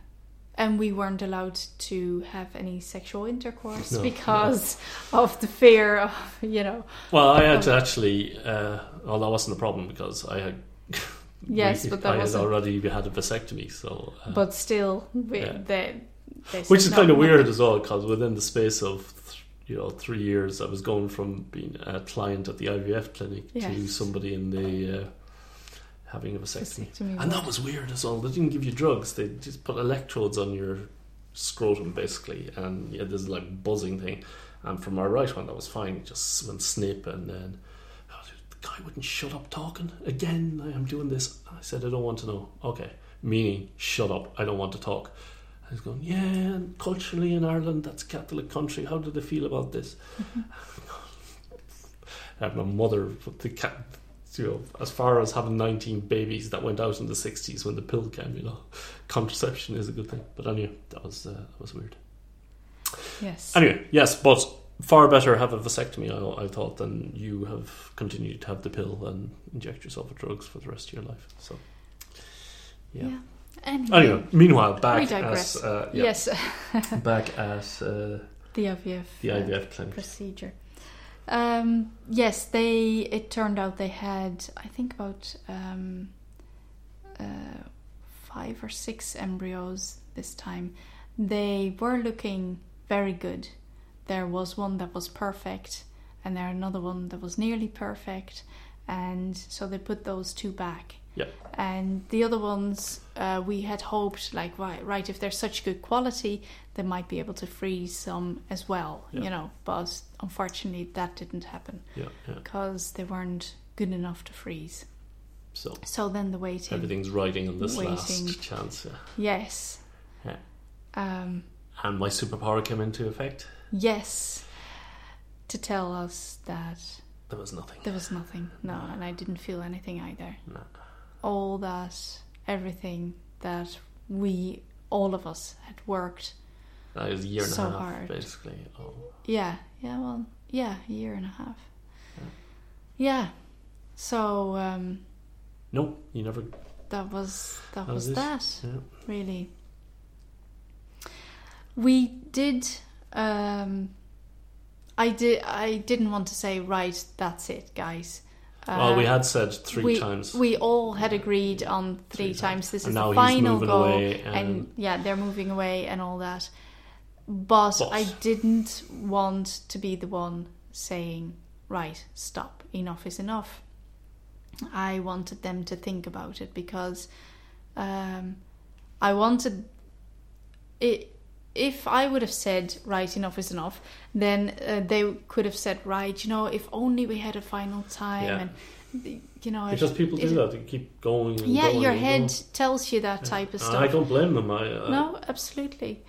and we weren't allowed to have any sexual intercourse No, because of the fear of you know Well, I had to actually. Uh, well, that wasn't a problem because I had Yes, we- but that I had already had a vasectomy, so. Uh, But still, we, Yeah. they, they which is kind of weird as well, because within the space of th- you know three years, I was going from being a client at the IVF clinic to somebody in the uh, having a vasectomy. Vasectomy And that was- weird as well. They didn't give you drugs. They just put electrodes on your scrotum, basically, and yeah, there's like buzzing thing. And from my right one, that was fine. It just went snip, and then the guy wouldn't shut up talking again. I am doing this. I said, I don't want to know. Okay, meaning shut up. I don't want to talk. And he's going, yeah. And culturally in Ireland, that's Catholic country. How do they feel about this? *laughs* I have my mother, but the cat, you know, as far as having 19 babies that went out in the 60s when the pill came, you know, *laughs* contraception is a good thing. But anyway, that was uh, that was weird. Yes. Anyway, yes, but far better have a vasectomy, I, I thought, than you have continued to have the pill and inject yourself with drugs for the rest of your life. So, yeah. yeah. Anyway, Anyway, meanwhile, back as uh, yeah, Yes, *laughs* back at uh, the IVF. the uh, IVF clinic. procedure. Um, yes, they. It turned out they had, I think, about um, uh, five or six embryos this time. They were looking very good. There was one that was perfect, and there another one that was nearly perfect, and so they put those two back. Yeah. And the other ones, uh, we had hoped, like, right, right, if they're such good quality, they might be able to freeze some as well, Yeah. you know. But unfortunately, that didn't happen Yeah, yeah. because they weren't good enough to freeze. So So then the waiting. everything's riding on this Waiting. last chance. Yeah. Yes. Yeah. Um, And my superpower came into effect. Yes. To tell us that There was nothing. there was nothing. No, and I didn't feel anything either. No. All that, everything that we, all of us, had worked. That was a year and So a half, hard. basically. Oh, Yeah, yeah, well, yeah, a year and a half. Yeah. Yeah. So um, no, you never. that was that That was was that. Yeah. really. We did. Um, I did. I didn't want to say right. That's it, guys. well, we Uh, had said three we, times. We all had agreed on three, Three times. times. This And is the final goal, away and, and- yeah, they're moving away and all that. But, But- I didn't want to be the one saying, "Right, stop. Enough is enough." I wanted them to think about it because um, I wanted it. If I would have said, "Right, enough is enough," then uh, they could have said, "Right, you know, if only we had a final time." Yeah. And you know, it- because people do it- that. They keep going. And yeah, going your head going. tells you that type of stuff. I don't blame them. I, uh, No, absolutely.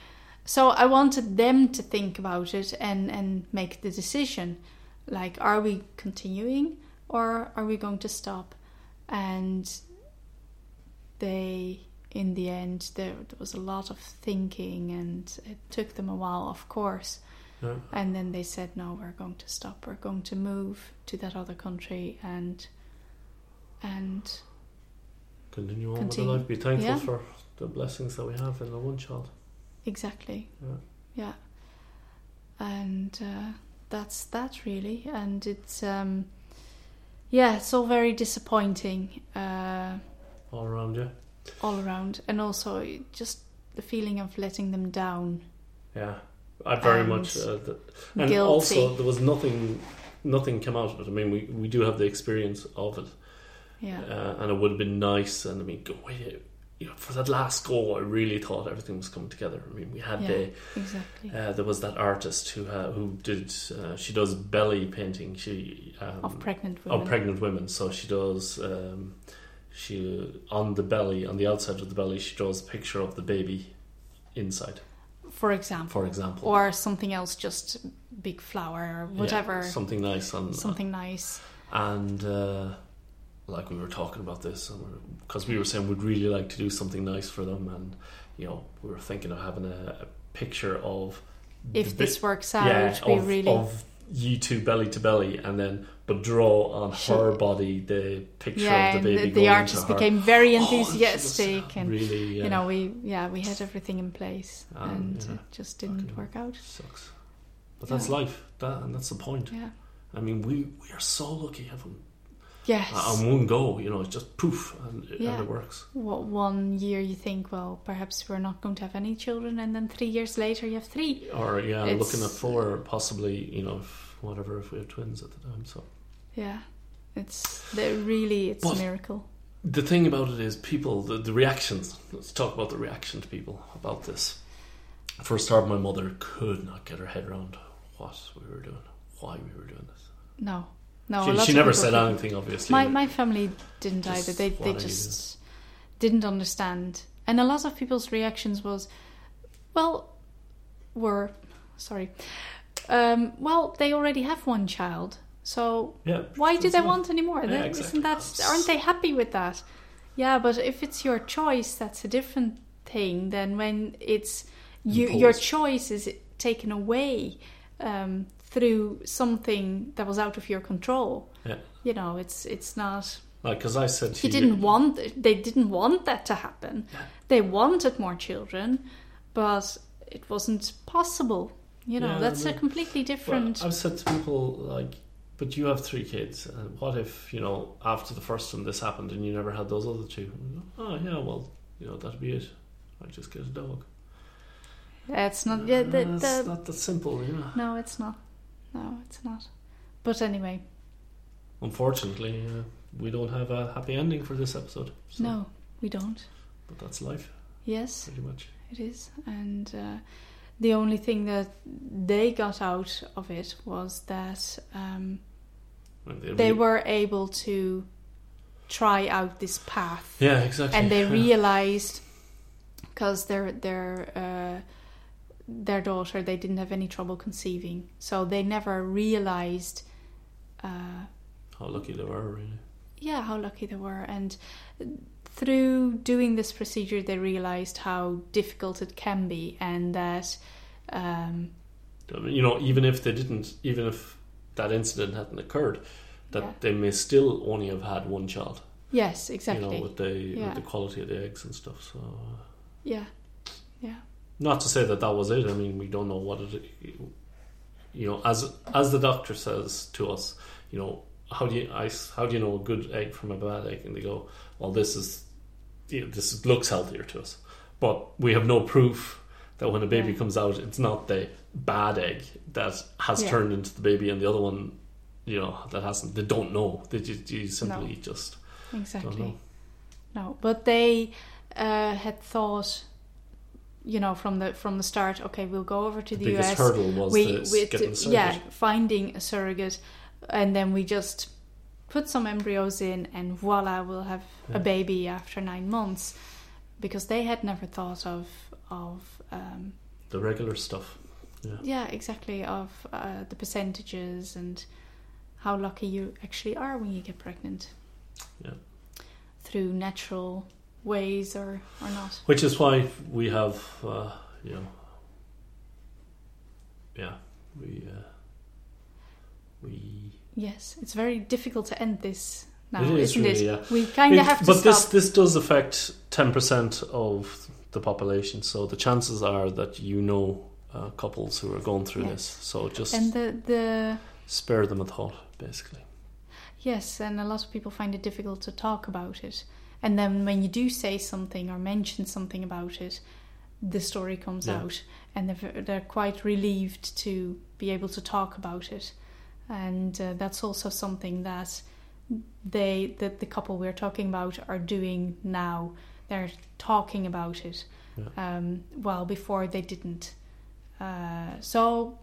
So I wanted them to think about it and and make the decision. Like, are we continuing or are we going to stop? And they, in the end, there, there was a lot of thinking, and it took them a while, of course. Yeah. And then they said, "No, we're going to stop. We're going to move to that other country and and Continue on Continue. with life. Be thankful Yeah. for the blessings that we have in the one child. Exactly. Yeah. Yeah. And uh, that's that really. And it's um yeah, it's all very disappointing uh, All around you. All around, and also just the feeling of letting them down. Yeah, I very And much. Uh, the, and guilty. also, there was nothing. Nothing came out of it. I mean, we, we do have the experience of it, Yeah. uh, and it would have been nice. And I mean, go, wait, you know, for that last goal, I really thought everything was coming together. I mean, we had Yeah. the exactly. uh, there was that artist who uh, who did uh, she does belly painting. She um, of pregnant women. of pregnant women. So she does um, she on the belly on the outside of the belly she draws a picture of the baby inside, for example. for example, or something else, just big flower or Yeah, whatever. something nice on something nice. and. Uh, like we were talking about this, because we were saying we'd really like to do something nice for them, and you know we were thinking of having a, a picture of If the this works out, yeah, we of, really of you two belly to belly, and then but draw on Sure. her body the picture yeah, of the baby. the, the artist became very Oh, enthusiastic and really, yeah, you know we yeah we had everything in place Um, and yeah. it just didn't work out sucks. But that's life, that and that's the point. yeah I mean, we we are so lucky having Yes. on one go. You know, it's just poof, and, Yeah. and it works. What one year you think, well, perhaps we're not going to have any children, and then three years later you have three. Or yeah, It's- looking at four, possibly. You know, if, whatever if we have twins at the time. So Yeah, it's really it's But- a miracle. the thing about it is, people the, the reactions. Let's talk about the reaction to people about this. For a start, my mother could not get her head around what we were doing, why we were doing this. No, no. she she never said anything, obviously. My my family didn't Just either. They they just didn't understand, and a lot of people's reactions was, well, were sorry, um, well they already have one child, so yeah, why do they want any more? Yeah, exactly. Isn't that aren't they happy with that? Yeah, but if it's your choice, that's a different thing than when it's you, your choice is taken away um, through something that was out of your control. Yeah. You know, it's it's not. Like, because I said He you, didn't want. They didn't want that to happen. Yeah. They wanted more children, but it wasn't possible. You know, Yeah, that's a completely Well, different. I've said to people like, but you have three kids, and what if you know after the first one this happened and you never had those other two? Oh yeah, well you know that'd be it. I just get a dog. Yeah, it's not. Yeah, the, Uh, it's not that simple, you know. No, it's not. No, it's not. But anyway, Unfortunately, uh, we don't have a happy ending for this episode. so- no, we don't. but that's life, Yes, pretty much. it is. And uh, the only thing that they got out of it was that um, they re- were able to try out this path. yeah, exactly, and they yeah. *laughs* realized because their their uh, their daughter they didn't have any trouble conceiving, so they never realized. Uh, how lucky they were, really. yeah, how lucky they were. And through doing this procedure, they realized how difficult it can be, and that um, I mean, you know, even if they didn't, even if that incident hadn't occurred, that Yeah. they may still only have had one child. yes, exactly, You know, with the Yeah. with the quality of the eggs and stuff. So, uh, yeah, yeah, not to say that that was it. I mean, we don't know what it. You know, as as the doctor says to us, you know, how do you I, how do you know a good egg from a bad egg? And they go, well, this is you know, this looks healthier to us, but we have no proof that when a baby Yeah. comes out, it's not the bad egg that has Yeah. turned into the baby, and the other one, you know, that hasn't. They don't know. They just, you simply just don't exactly. know. No, but they uh, had thought, you know, from the from the start. Okay, we'll go over to The, the, biggest US. hurdle was we, we yeah, finding a surrogate, and then we just put some embryos in, and voila, we'll have Yeah. a baby after nine months, because they had never thought of of um, the regular stuff. Yeah. yeah, exactly of uh, the percentages and how lucky you actually are when you get pregnant. Yeah. Through natural ways or or not. Which is why we have, uh, you know, yeah, we uh, we. Yes, it's very difficult to end this now, It is isn't really, it? yeah. We kind of have to but stop. this this does affect ten percent of the population, so the chances are that you know uh, couples who are going through Yes. this. So just and the the spare them a thought, basically. yes, and a lot of people find it difficult to talk about it. And then when you do say something or mention something about it, the story comes Yeah. out, and they're, they're quite relieved to be able to talk about it. And uh, that's also something that they, that the couple we're talking about, are doing now. They're talking about it, Yeah. um, while before they didn't. Uh, so,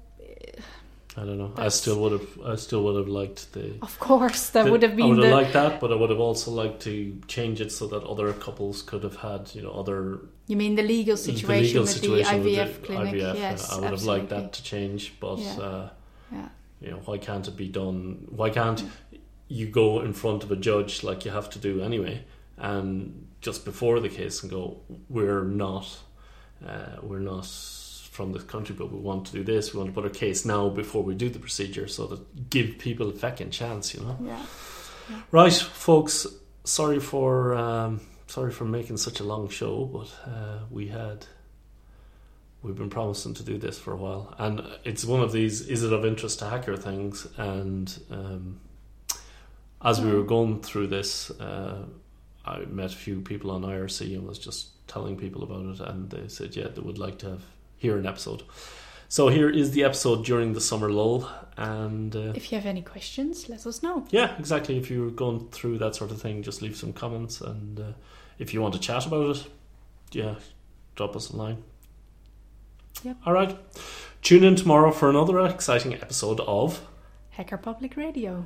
I don't know. I still would have. I still would have liked the. of course, that the- would have been. I would have the liked that, but I would have also liked to change it so that other couples could have had, you know, other You mean the legal situation legal with situation the with IVF clinic? IVF, yes, I would have liked that to change, but Yeah. uh, Yeah. you know, why can't it be done? Why can't you go in front of a judge like you have to do anyway, and just before the case and go, we're not, uh, we're not from this country, but we want to do this. We want to put a case now before we do the procedure, so that give people a fucking chance, you know. Yeah. Right, folks. Sorry for um, sorry for making such a long show, but uh, we had we've been promising to do this for a while, and it's one of these. Is it of interest to hacker things? And um, as we were going through this, uh, I met a few people on IRC and was just telling people about it, and they said, yeah, they would like to have hear an episode. So here is the episode during the summer lull, and uh, If you have any questions, let us know. yeah, exactly. If you're going through that sort of thing, just leave some comments, and uh, if you want to chat about it, yeah, drop us a line. Yep. All right. Tune in tomorrow for another exciting episode of. Hacker Public Radio.